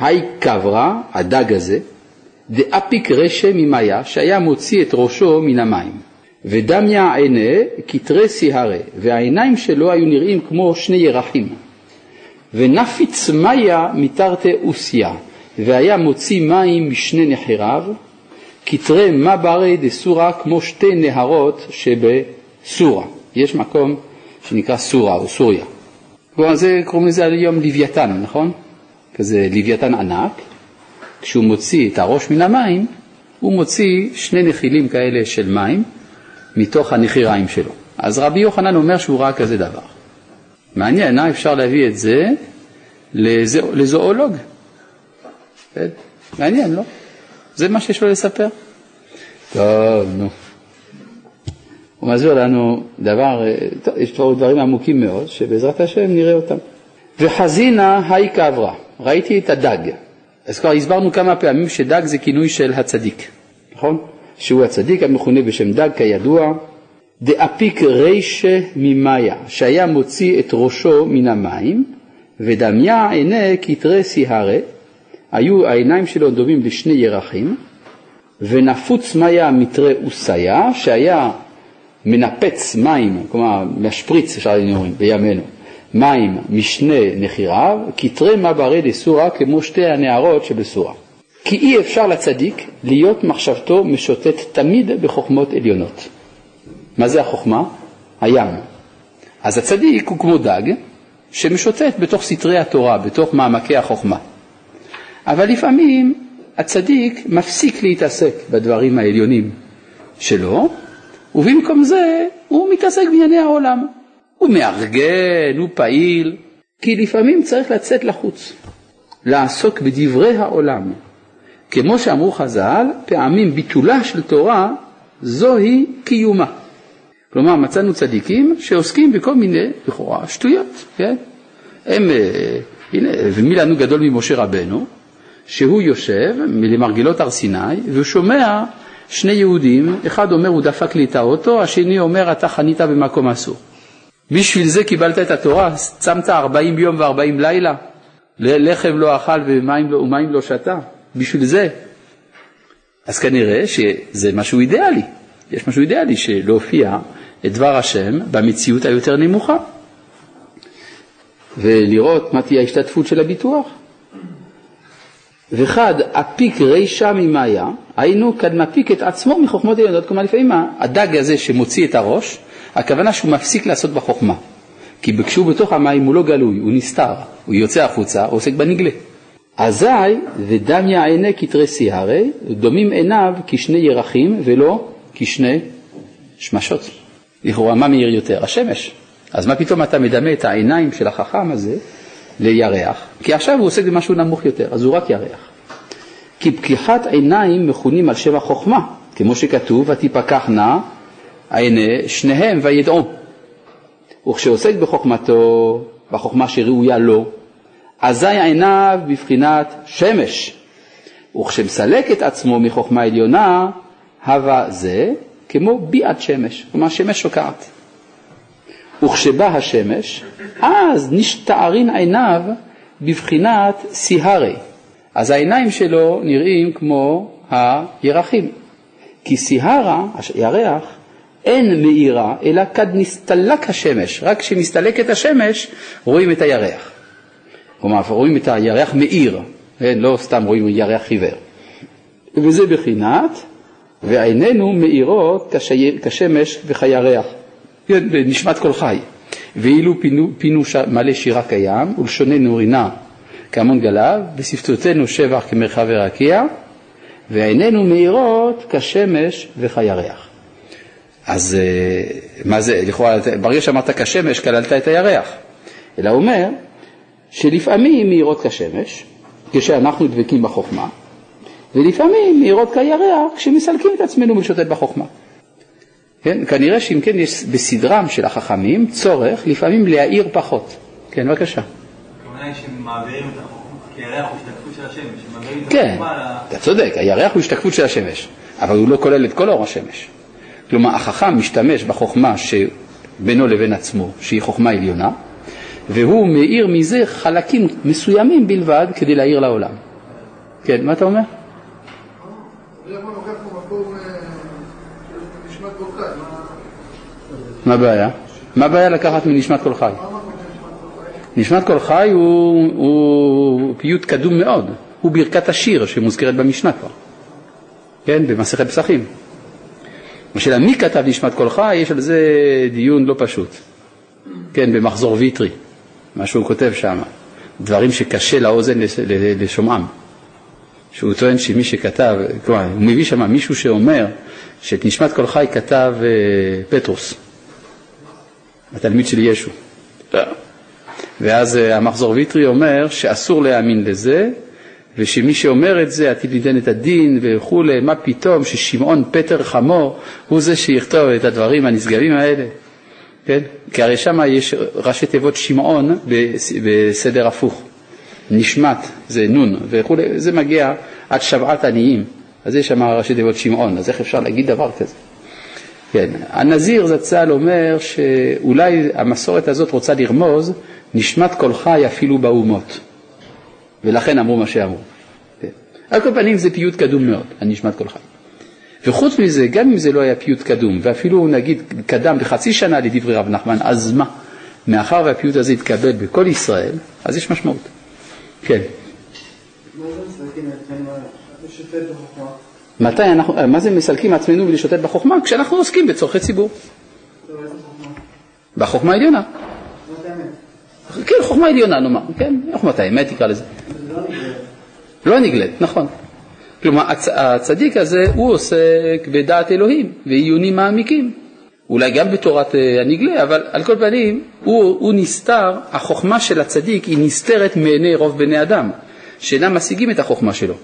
היי קברה, הדג הזה, דאפיק רשא ממאיה, שהיה מוציא את ראשו מן המים. ודמיה עיני כתרי סיהרי, והעיניים שלו היו נראים כמו שני ירחים. ונפיץ מיה מתרתי אוסיה, והיה מוציא מים משני נחיריו, כתרי מברי דסורה כמו שתי נהרות שבסורה. יש מקום שנקרא סורה או סוריה. כלומר זה קוראים לזה היום לוויתן, נכון? כזה לוויתן ענק, כשהוא מוציא את הראש מן המים, הוא מוציא שני נחילים כאלה של מים מתוך הנחיריים שלו. אז רבי יוחנן אומר שהוא ראה כזה דבר. מעניין, אה? אפשר להביא את זה לזואולוג. כן? מעניין, לא? זה מה שיש לו לספר. טוב, נו. הוא מסביר לנו דבר, אה, יש פה דברים עמוקים מאוד, שבעזרת השם נראה אותם. וחזינה היי קברה, ראיתי את הדג. אז כבר הסברנו כמה פעמים שדג זה כינוי של הצדיק, נכון? שהוא הצדיק המכונה בשם דג כידוע, דאפיק רישה ממאיה, שהיה מוציא את ראשו מן המים, ודמיה עיני כתרי סיהרה, היו העיניים שלו דומים לשני ירחים, ונפוץ מאיה מתרי אוסיה, שהיה מנפץ מים, כלומר משפריץ, אפשר לומר, בימינו, מים משני נחיריו, כתרי מברי דסורה כמו שתי הנערות שבסורה. כי אי אפשר לצדיק להיות מחשבתו משוטט תמיד בחוכמות עליונות. מה זה החוכמה? הים. אז הצדיק הוא כמו דג שמשוטט בתוך סתרי התורה, בתוך מעמקי החוכמה. אבל לפעמים הצדיק מפסיק להתעסק בדברים העליונים שלו, ובמקום זה הוא מתעסק בענייני העולם. הוא מארגן, הוא פעיל, כי לפעמים צריך לצאת לחוץ, לעסוק בדברי העולם. כמו שאמרו חז"ל, פעמים ביטולה של תורה זוהי קיומה. כלומר, מצאנו צדיקים שעוסקים בכל מיני, לכאורה, שטויות, כן? הם, אה, הנה, ומי לנו גדול ממשה רבנו, שהוא יושב למרגלות הר סיני, והוא שומע שני יהודים, אחד אומר הוא דפק לי את האוטו, השני אומר אתה חנית במקום אסור. בשביל זה קיבלת את התורה, צמת ארבעים יום וארבעים לילה, לחם לא אכל ומים לא, ומים לא שתה, בשביל זה. אז כנראה שזה משהו אידיאלי, יש משהו אידיאלי שלהופיע את דבר השם במציאות היותר נמוכה, ולראות מה תהיה ההשתתפות של הביטוח. וחד אפיק רישא ממאיה, היינו כד מפיק את עצמו מחוכמות עליונות, כלומר לפעמים הדג הזה שמוציא את הראש, הכוונה שהוא מפסיק לעשות בחוכמה. כי כשהוא בתוך המים הוא לא גלוי, הוא נסתר, הוא יוצא החוצה, הוא עוסק בנגלה. אזי ודמיה עיני כתרי סיהרי, דומים עיניו כשני ירחים ולא כשני שמשות. לכאורה מה מאיר יותר? השמש. אז מה פתאום אתה מדמה את העיניים של החכם הזה לירח? כי עכשיו הוא עוסק במשהו נמוך יותר, אז הוא רק ירח. כי פקיחת עיניים מכונים על שם החוכמה, כמו שכתוב, ותפקחנה עיני שניהם וידעו. וכשעוסק בחוכמתו, בחוכמה שראויה לו, אזי עיניו בבחינת שמש, וכשמסלק את עצמו מחוכמה עליונה, הווה זה כמו ביעת שמש, כלומר שמש שוקעת. וכשבא השמש, אז נשתערין עיניו בבחינת סיהרי. אז העיניים שלו נראים כמו הירחים. כי סיהרה, הירח, אין מאירה, אלא כד נסתלק השמש. רק כשמסתלקת השמש רואים את הירח. כלומר, רואים את הירח מאיר, כן? לא סתם רואים ירח חיוור. וזה בחינת, ועינינו מאירות כשמש וכירח. בנשמת כל חי. ואילו פינו, פינו מלא שירה קיים, ולשוננו רינה כהמון גליו, ושפתותינו שבח כמרחבי רקיע, ועינינו מאירות כשמש וכירח. אז אה, מה זה, לכאורה, ברגע שאמרת כשמש, כללת את הירח. אלא אומר שלפעמים מאירות כשמש, כשאנחנו דבקים בחוכמה, ולפעמים מאירות כירח כשמסלקים את עצמנו מלשוטט בחוכמה. כן? כנראה שאם כן יש בסדרם של החכמים צורך לפעמים להאיר פחות. כן, בבקשה. הכוונה היא שמעבירים את החוכמה, כי הירח הוא השתקפות של השמש. כן, אתה צודק, הירח הוא השתקפות של השמש, אבל הוא לא כולל את כל אור השמש. כלומר, החכם משתמש בחוכמה שבינו לבין עצמו, שהיא חוכמה עליונה, והוא מאיר מזה חלקים מסוימים בלבד כדי להאיר לעולם. כן, מה אתה אומר? מה הבעיה? מה הבעיה לקחת מנשמת כל חי? נשמת כל חי הוא, הוא פיוט קדום מאוד, הוא ברכת השיר שמוזכרת במשנה כבר, כן, במסכת פסחים. השאלה מי כתב נשמת כל חי, יש על זה דיון לא פשוט, כן, במחזור ויטרי, מה שהוא כותב שם, דברים שקשה לאוזן לשומעם. שהוא טוען שמי שכתב, כלומר, הוא מביא שם מישהו שאומר שאת נשמת כל חי כתב אה, פטרוס, התלמיד של ישו. ואז אה, המחזור ויטרי אומר שאסור להאמין לזה, ושמי שאומר את זה עתיד ליתן את הדין וכולי, מה פתאום ששמעון פטר חמור הוא זה שיכתוב את הדברים הנשגבים האלה, כן? כי הרי שם יש ראשי תיבות שמעון בסדר הפוך, נשמת זה נון וכולי, זה מגיע עד שבעת עניים, אז יש שם ראשי תיבות שמעון, אז איך אפשר להגיד דבר כזה? כן, הנזיר זצ"ל אומר שאולי המסורת הזאת רוצה לרמוז נשמת כל חי אפילו באומות, ולכן אמרו מה שאמרו. כן. על כל פנים זה פיוט קדום מאוד, הנשמת כל חי. וחוץ מזה, גם אם זה לא היה פיוט קדום, ואפילו נגיד קדם בחצי שנה לדברי רב נחמן, אז מה? מאחר והפיוט הזה התקבל בכל ישראל, אז יש משמעות. כן. לשוטט בחוכמה. מתי אנחנו, אה, מה זה מסלקים עצמנו ולשוטט בחוכמה? כשאנחנו עוסקים בצורכי ציבור. בחוכמה העליונה. כן, חוכמה עליונה נאמר, כן, חוכמת האמת תקרא לזה. לא. לא נגלית, נכון. כלומר, הצ, הצדיק הזה הוא עוסק בדעת אלוהים ועיונים מעמיקים. אולי גם בתורת אה, הנגלה, אבל על כל פנים, הוא, הוא נסתר, החוכמה של הצדיק היא נסתרת מעיני רוב בני אדם, שאינם משיגים את החוכמה שלו.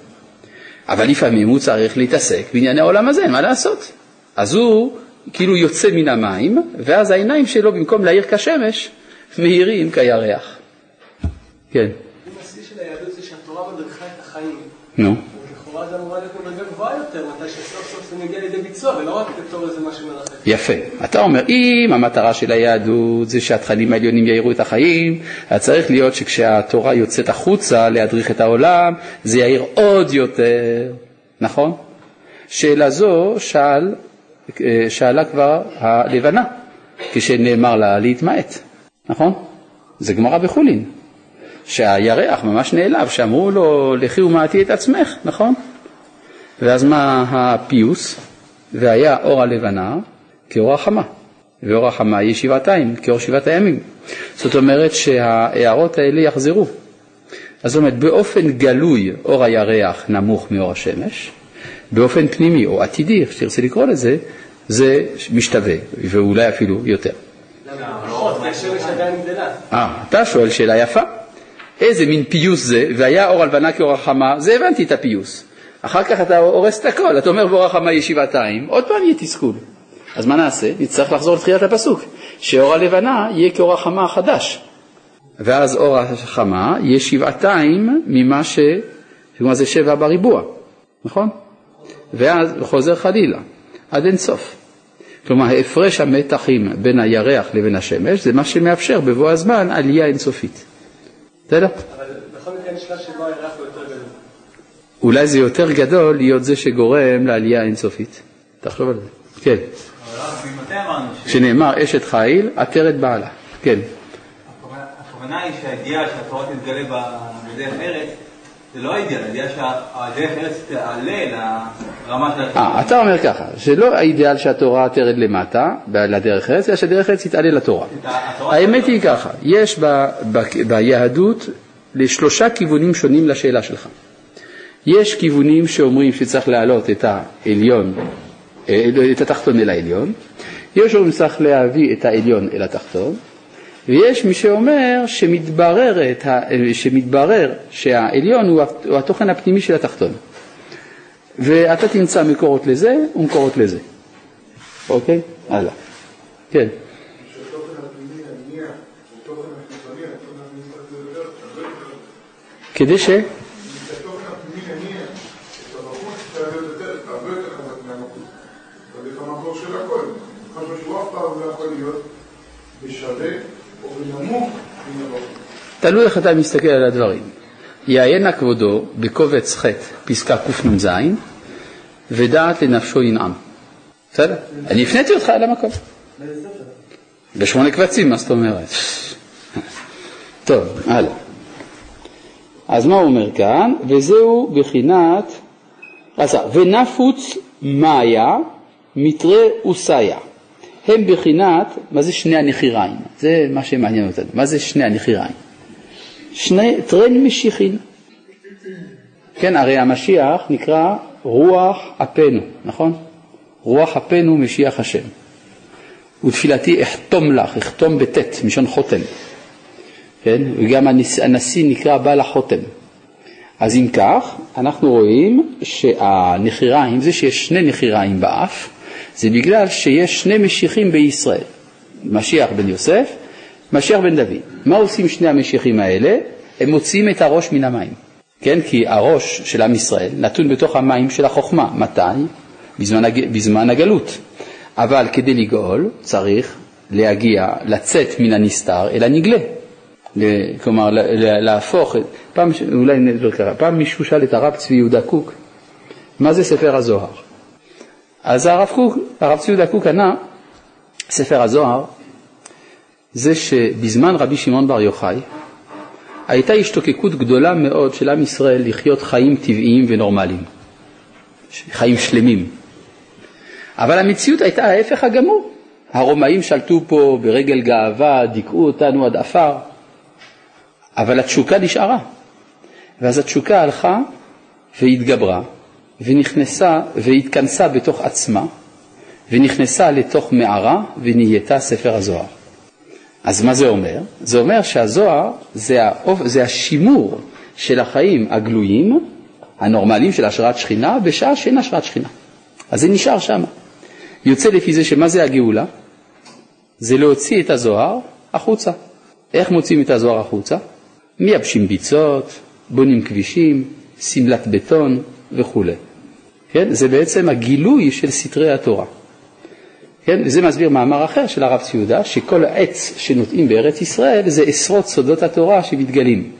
אבל לפעמים הוא צריך להתעסק בענייני העולם הזה, מה לעשות. אז הוא כאילו יוצא מן המים, ואז העיניים שלו במקום להאיר כשמש, מאירים כירח. כן, אם השיא של היהדות זה שהתורה מדריכה את החיים. נו. זה אמורה להיות מדרגה גבוהה יותר, מתי שסוף סוף זה מגיע לידי ביצוע, ולא רק בתור איזה משהו מרחק. יפה. אתה אומר, אם המטרה של היהדות זה שהתכנים העליונים יאירו את החיים, אז צריך להיות שכשהתורה יוצאת החוצה להדריך את העולם, זה יאיר עוד יותר, נכון? שאלה זו שאל, אה, שאלה כבר הלבנה, כשנאמר לה להתמעט, נכון? זה גמרא בחולין, שהירח ממש נעלב, שאמרו לו, לכי ומעטי את עצמך, נכון? ואז מה הפיוס? והיה אור הלבנה כאור החמה, ואור החמה היא שבעתיים, כאור שבעת הימים. זאת אומרת שההערות האלה יחזרו. אז זאת אומרת, באופן גלוי אור הירח נמוך מאור השמש, באופן פנימי או עתידי, איך שתרצה לקרוא לזה, זה משתווה, ואולי אפילו יותר. אה, אתה שואל שאלה יפה. איזה מין פיוס זה, והיה אור הלבנה כאור החמה, זה הבנתי את הפיוס. אחר כך אתה הורס את הכל, אתה אומר באור החמה יהיה שבעתיים, עוד פעם יהיה תסכול. אז מה נעשה? נצטרך לחזור לתחילת הפסוק, שאור הלבנה יהיה כאור החמה החדש. ואז אור החמה יהיה שבעתיים ממה ש... כלומר זה שבע בריבוע, נכון? ואז חוזר חלילה, עד אין סוף. כלומר, הפרש המתחים בין הירח לבין השמש זה מה שמאפשר בבוא הזמן עלייה אינסופית. בסדר? אבל בכל מקרה נשמע שבו הירח הוא יותר. אולי זה יותר גדול להיות זה שגורם לעלייה אינסופית. תחשוב על זה. כן. שנאמר אשת חיל עטרת בעלה. כן. הכוונה- היא שהאידיאל שהתורה תתגלה בדרך ארץ, זה לא האידיאל, האידיאל שהדרך ארץ תעלה לרמת. אה, אתה אומר ככה, שלא האידיאל שהתורה תרד למטה, לדרך ארץ, אלא שדרך ארץ תתעלה לתורה. האמת היא ככה, יש ביהדות לשלושה כיוונים שונים לשאלה שלך. יש כיוונים שאומרים שצריך להעלות את העליון, אה, את התחתון אל העליון, יש אומרים שצריך להביא את העליון אל התחתון, ויש מי שאומר שמתבררת, ה- שמתברר שהעליון הוא הת- הוא התוכן הפנימי של התחתון. ואתה תמצא מקורות לזה ומקורות לזה. אוקיי? הלאה. כן. שהתוכן הפנימי יניע, התוכן החיצוני, התוכן הפנימי צריך לדבר, הרבה יותר. כדי ש... שהתוכן הפנימי יניע, את הבחוץ צריך להיות יותר, הרבה יותר חזק מהמקום. אבל את המקור של הכל. פעם לא יכול להיות בשווה או בנמוך מן הבחוץ. תלוי איך אתה מסתכל על הדברים. יעיינה כבודו בקובץ ח' פסקה קנ"ז ודעת לנפשו ינעם. בסדר? אני הפניתי אותך אל המקום. בשמונה קבצים, מה זאת אומרת? טוב, הלאה. אז מה הוא אומר כאן? וזהו בחינת, ונפוץ מאיה מתרי וסיה. הם בחינת, מה זה שני הנחיריים? זה מה שמעניין אותנו. מה זה שני הנחיריים? שני טרן משיחין. כן, הרי המשיח נקרא רוח אפנו, נכון? רוח אפנו משיח השם. ותפילתי אחתום לך, אחתום בטית, מלשון חותם. כן? וגם הנשיא, נקרא בעל החותם. אז אם כך, אנחנו רואים שהנחיריים, זה שיש שני נחיריים באף, זה בגלל שיש שני משיחים בישראל. משיח בן יוסף, משיח בן דוד. מה עושים שני המשיחים האלה? הם מוציאים את הראש מן המים. כן? כי הראש של עם ישראל נתון בתוך המים של החוכמה. מתי? בזמן, הג... בזמן הגלות. אבל כדי לגאול צריך להגיע, לצאת מן הנסתר אל הנגלה. כלומר, להפוך, פעם, אולי נדבר ככה, פעם מישהו שאל את הרב צבי יהודה קוק, מה זה ספר הזוהר? אז הרב, קוק, הרב צבי יהודה קוק ענה, ספר הזוהר זה שבזמן רבי שמעון בר יוחאי הייתה השתוקקות גדולה מאוד של עם ישראל לחיות חיים טבעיים ונורמליים. חיים שלמים. אבל המציאות הייתה ההפך הגמור. הרומאים שלטו פה ברגל גאווה, דיכאו אותנו עד עפר, אבל התשוקה נשארה. ואז התשוקה הלכה והתגברה, ונכנסה והתכנסה בתוך עצמה, ונכנסה לתוך מערה ונהייתה ספר הזוהר. אז מה זה אומר? זה אומר שהזוהר זה, האופ... זה השימור של החיים הגלויים, הנורמליים של השראת שכינה, בשעה שאין השראת שכינה. אז זה נשאר שם. יוצא לפי זה שמה זה הגאולה? זה להוציא את הזוהר החוצה. איך מוציאים את הזוהר החוצה? מייבשים ביצות, בונים כבישים, שמלת בטון וכולי. כן? זה בעצם הגילוי של סתרי התורה. כן? וזה מסביר מאמר אחר של הרב ציודה, שכל העץ שנוטעים בארץ ישראל זה עשרות סודות התורה שמתגלים.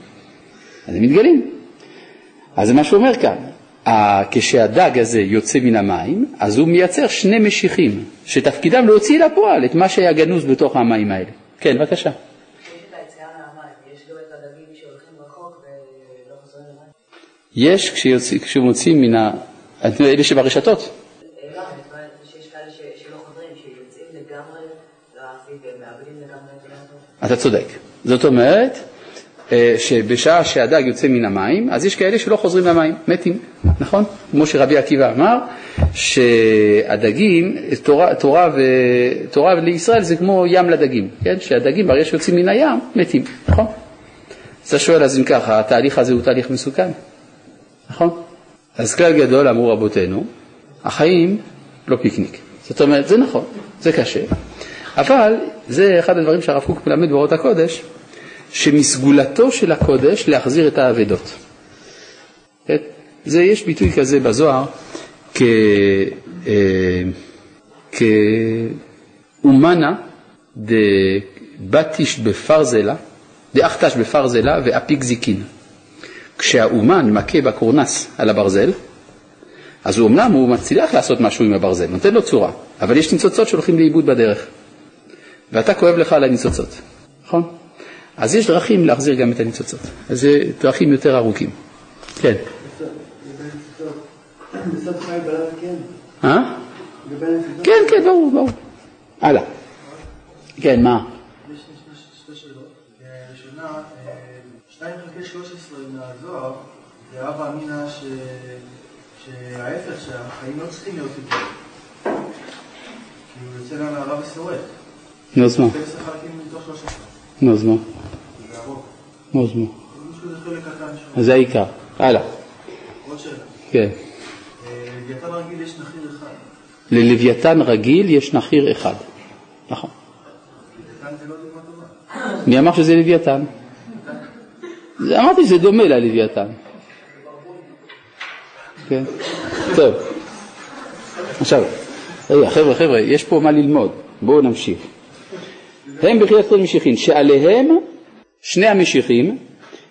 אז הם מתגלים. אז זה מה שהוא אומר כאן, כשהדג הזה יוצא מן המים, אז הוא מייצר שני משיחים, שתפקידם להוציא לפועל את מה שהיה גנוז בתוך המים האלה. כן, בבקשה. יש כשמוצאים מן. אלה שברשתות. אתה צודק. זאת אומרת אה, שבשעה שהדג יוצא מן המים, אז יש כאלה שלא חוזרים למים, מתים, נכון? כמו שרבי עקיבא אמר, שהדגים, תורה, תורה, ו, תורה לישראל זה כמו ים לדגים, כן? שהדגים ברגע שיוצאים מן הים, מתים, נכון? אז אתה שואל, אז אם ככה, התהליך הזה הוא תהליך מסוכן, נכון? אז כלל גדול אמרו רבותינו, החיים לא פיקניק. זאת אומרת, זה נכון, זה קשה, אבל זה אחד הדברים שהרב קוק מלמד באורות הקודש, שמסגולתו של הקודש להחזיר את האבדות. כן? זה, יש ביטוי כזה בזוהר. אה, כאומנה דבטיש בפרזלה, דאחתש בפרזלה ואפיק זיקין. כשהאומן מכה בקורנס על הברזל, אז הוא אמנם הוא מצליח לעשות משהו עם הברזל, נותן לו צורה, אבל יש ניצוצות שהולכים לאיבוד בדרך. ואתה כואב לך על הניצוצות, נכון? אז יש דרכים להחזיר גם את הניצוצות, אז זה דרכים יותר ארוכים. כן. אה? כן, כן, ברור, ברור. הלאה. כן, מה? חלקי שלוש עשרה מהזוהר זה אבא אמינא שההפך, שהחיים לא צריכים להיות יותר. כי הוא יוצא למערה ושורד. נו, אז מה? נו, אז מה? נו, אז מה? אז זה העיקר. הלאה. עוד שאלה. כן. ללוויתן רגיל יש נחיר אחד. ללוויתן רגיל יש נחיר אחד. נכון. מי אמר שזה לוויתן? אמרתי שזה דומה ללוויתן. כן. טוב. עכשיו, רגע, חבר'ה, חבר'ה, יש פה מה ללמוד. בואו נמשיך. הם בחיית כל משיחים, שעליהם, שני המשיחים,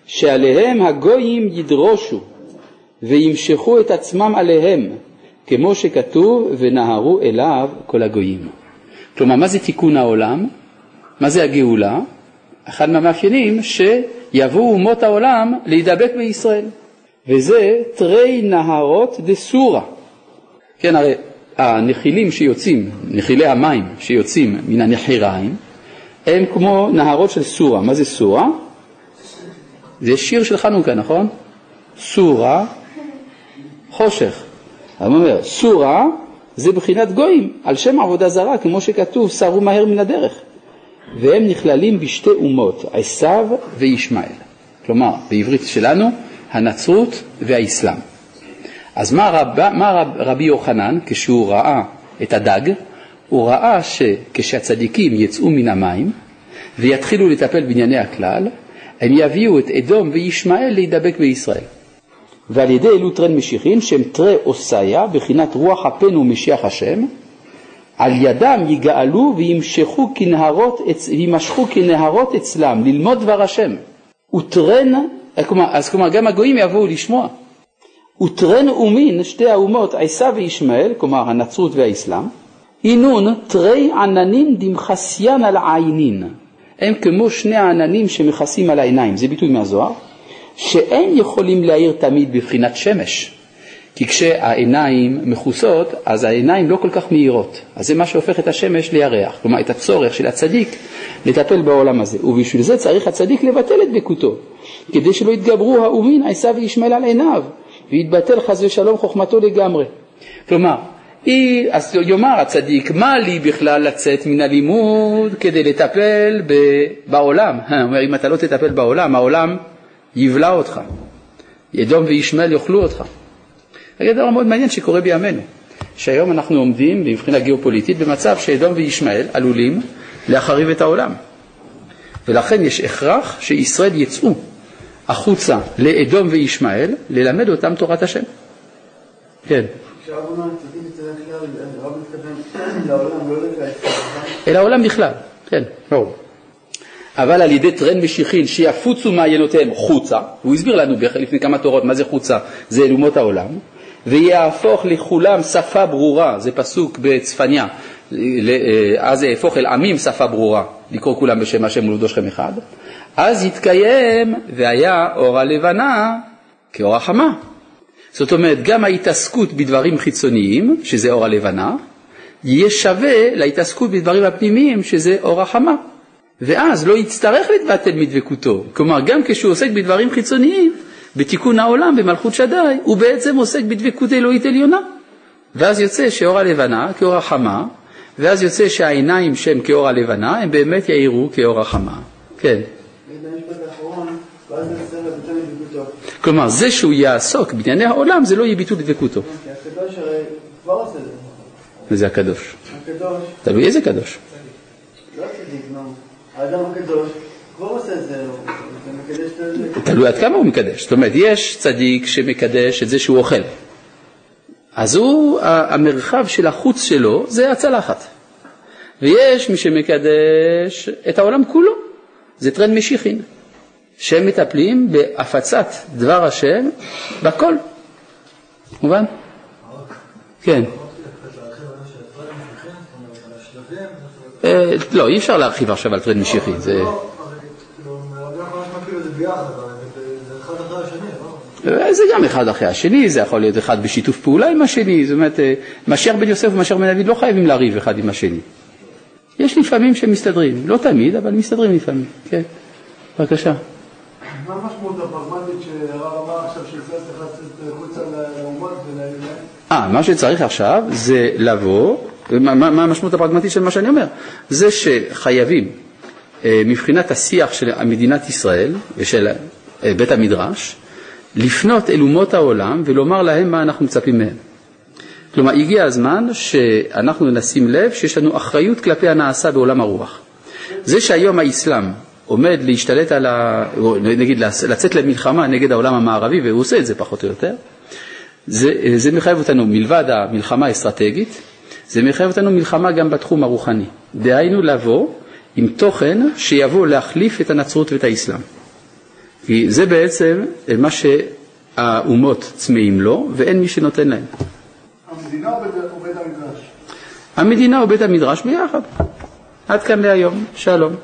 שעליהם הגויים ידרושו וימשכו את עצמם עליהם, כמו שכתוב, ונהרו אליו כל הגויים. כלומר, מה זה תיקון העולם? מה זה הגאולה? אחד מהמאפיינים שיבואו אומות העולם להידבק בישראל, וזה תרי נהרות דסורה. כן, הרי הנחילים שיוצאים, נחילי המים שיוצאים מן הנחיריים, הם כמו נהרות של סורה. מה זה סורה? זה שיר של חנוכה, נכון? סורה, חושך. אני אומר, סורה זה בחינת גויים, על שם עבודה זרה, כמו שכתוב, סרו מהר מן הדרך. והם נכללים בשתי אומות, עשיו וישמעאל. כלומר, בעברית שלנו, הנצרות והאסלאם. אז מה, רב, מה רב, רבי יוחנן, כשהוא ראה את הדג, הוא ראה שכשהצדיקים יצאו מן המים ויתחילו לטפל בענייני הכלל, הם יביאו את אדום וישמעאל להידבק בישראל. ועל ידי אלו טרן משיחין שהם תרי אוסיה, בחינת רוח אפנו ומשיח השם, על ידם יגאלו וימשכו כנהרות, וימשכו כנהרות אצלם ללמוד דבר השם. וטרן, אז כלומר גם הגויים יבואו לשמוע. וטרן אומין, שתי האומות, עשיו וישמעאל, כלומר הנצרות והאסלאם, אינון תרי עננים דמחסיין על עיינין. הם כמו שני העננים שמכסים על העיניים, זה ביטוי מהזוהר, שאין יכולים להאיר תמיד בבחינת שמש, כי כשהעיניים מכוסות, אז העיניים לא כל כך מהירות. אז זה מה שהופך את השמש לירח. כלומר, את הצורך של הצדיק לטפל בעולם הזה. ובשביל זה צריך הצדיק לבטל את דבקותו, כדי שלא יתגברו האומין עשיו וישמעאל על עיניו, ויתבטל חס ושלום חוכמתו לגמרי. כלומר, היא, אז יאמר הצדיק, מה לי בכלל לצאת מן הלימוד כדי לטפל ב, בעולם? הוא אומר, אם אתה לא תטפל בעולם, העולם יבלע אותך. אדום וישמעאל יאכלו אותך. זה דבר מאוד מעניין שקורה בימינו, שהיום אנחנו עומדים מבחינה גיאופוליטית במצב שאדום וישמעאל עלולים להחריב את העולם. ולכן יש הכרח שישראל יצאו החוצה לאדום וישמעאל ללמד אותם תורת השם. כן. אל העולם בכלל, כן, ברור. אבל על ידי טרן משיחין שיפוצו מעיינותיהם חוצה, הוא הסביר לנו לפני כמה תורות מה זה חוצה, זה אלומות העולם, ויהפוך לכולם שפה ברורה, זה פסוק בצפניה, אז זה יהפוך אל עמים שפה ברורה, לקרוא כולם בשם השם ולעובדו שכם אחד, אז יתקיים והיה אור הלבנה כאור החמה. זאת אומרת, גם ההתעסקות בדברים חיצוניים, שזה אור הלבנה, יהיה שווה להתעסקות בדברים הפנימיים, שזה אור החמה. ואז לא יצטרך להתבטל מדבקותו. כלומר, גם כשהוא עוסק בדברים חיצוניים, בתיקון העולם, במלכות שדי, הוא בעצם עוסק בדבקות אלוהית עליונה. ואז יוצא שאור הלבנה כאור החמה, ואז יוצא שהעיניים שהם כאור הלבנה, הם באמת יאירו כאור החמה. כן. כלומר, זה שהוא יעסוק בענייני העולם, זה לא יהיה ביטול דבקותו. זה. וזה הקדוש. הקדוש, תלוי איזה קדוש. לא צדיק, נו. האדם הקדוש כבר עושה את זה, תלוי עד כמה הוא מקדש. זאת אומרת, יש צדיק שמקדש את זה שהוא אוכל. אז הוא, המרחב של החוץ שלו זה הצלחת. ויש מי שמקדש את העולם כולו, זה טרנד משיחין, שהם מטפלים בהפצת דבר השם בכל. מובן? כן. אה, לא, אי אפשר להרחיב עכשיו על טרנד משיחי, זה... אה, זה גם אחד אחרי השני, זה יכול להיות אחד בשיתוף פעולה עם השני, זאת אומרת, אה, משיח בן יוסף ומשיח בן דוד לא חייבים לריב אחד עם השני. יש לפעמים שהם מסתדרים, לא תמיד, אבל מסתדרים לפעמים, כן. בבקשה. מה המשמעות הפרגמטית שהרב אמר עכשיו שישראל צריך לצאת החוצה לאומות ולהם? אה, מה שצריך עכשיו זה לבוא, מה, המשמעות הפרגמטית של מה שאני אומר? זה שחייבים, מבחינת השיח של מדינת ישראל ושל אה, בית המדרש, לפנות אל אומות העולם ולומר להם מה אנחנו מצפים מהם. כלומר, הגיע הזמן שאנחנו נשים לב שיש לנו אחריות כלפי הנעשה בעולם הרוח. זה שהיום האסלאם עומד להשתלט על ה... נגיד לצאת למלחמה נגד העולם המערבי, והוא עושה את זה פחות או יותר, זה, זה מחייב אותנו, מלבד המלחמה האסטרטגית, זה מחייב אותנו מלחמה גם בתחום הרוחני. דהיינו לבוא עם תוכן שיבוא להחליף את הנצרות ואת האסלאם. כי זה בעצם מה שהאומות צמאים לו ואין מי שנותן להם. המדינה או בית- או בית המדרש? המדינה ובית המדרש ביחד. עד כאן להיום, שלום.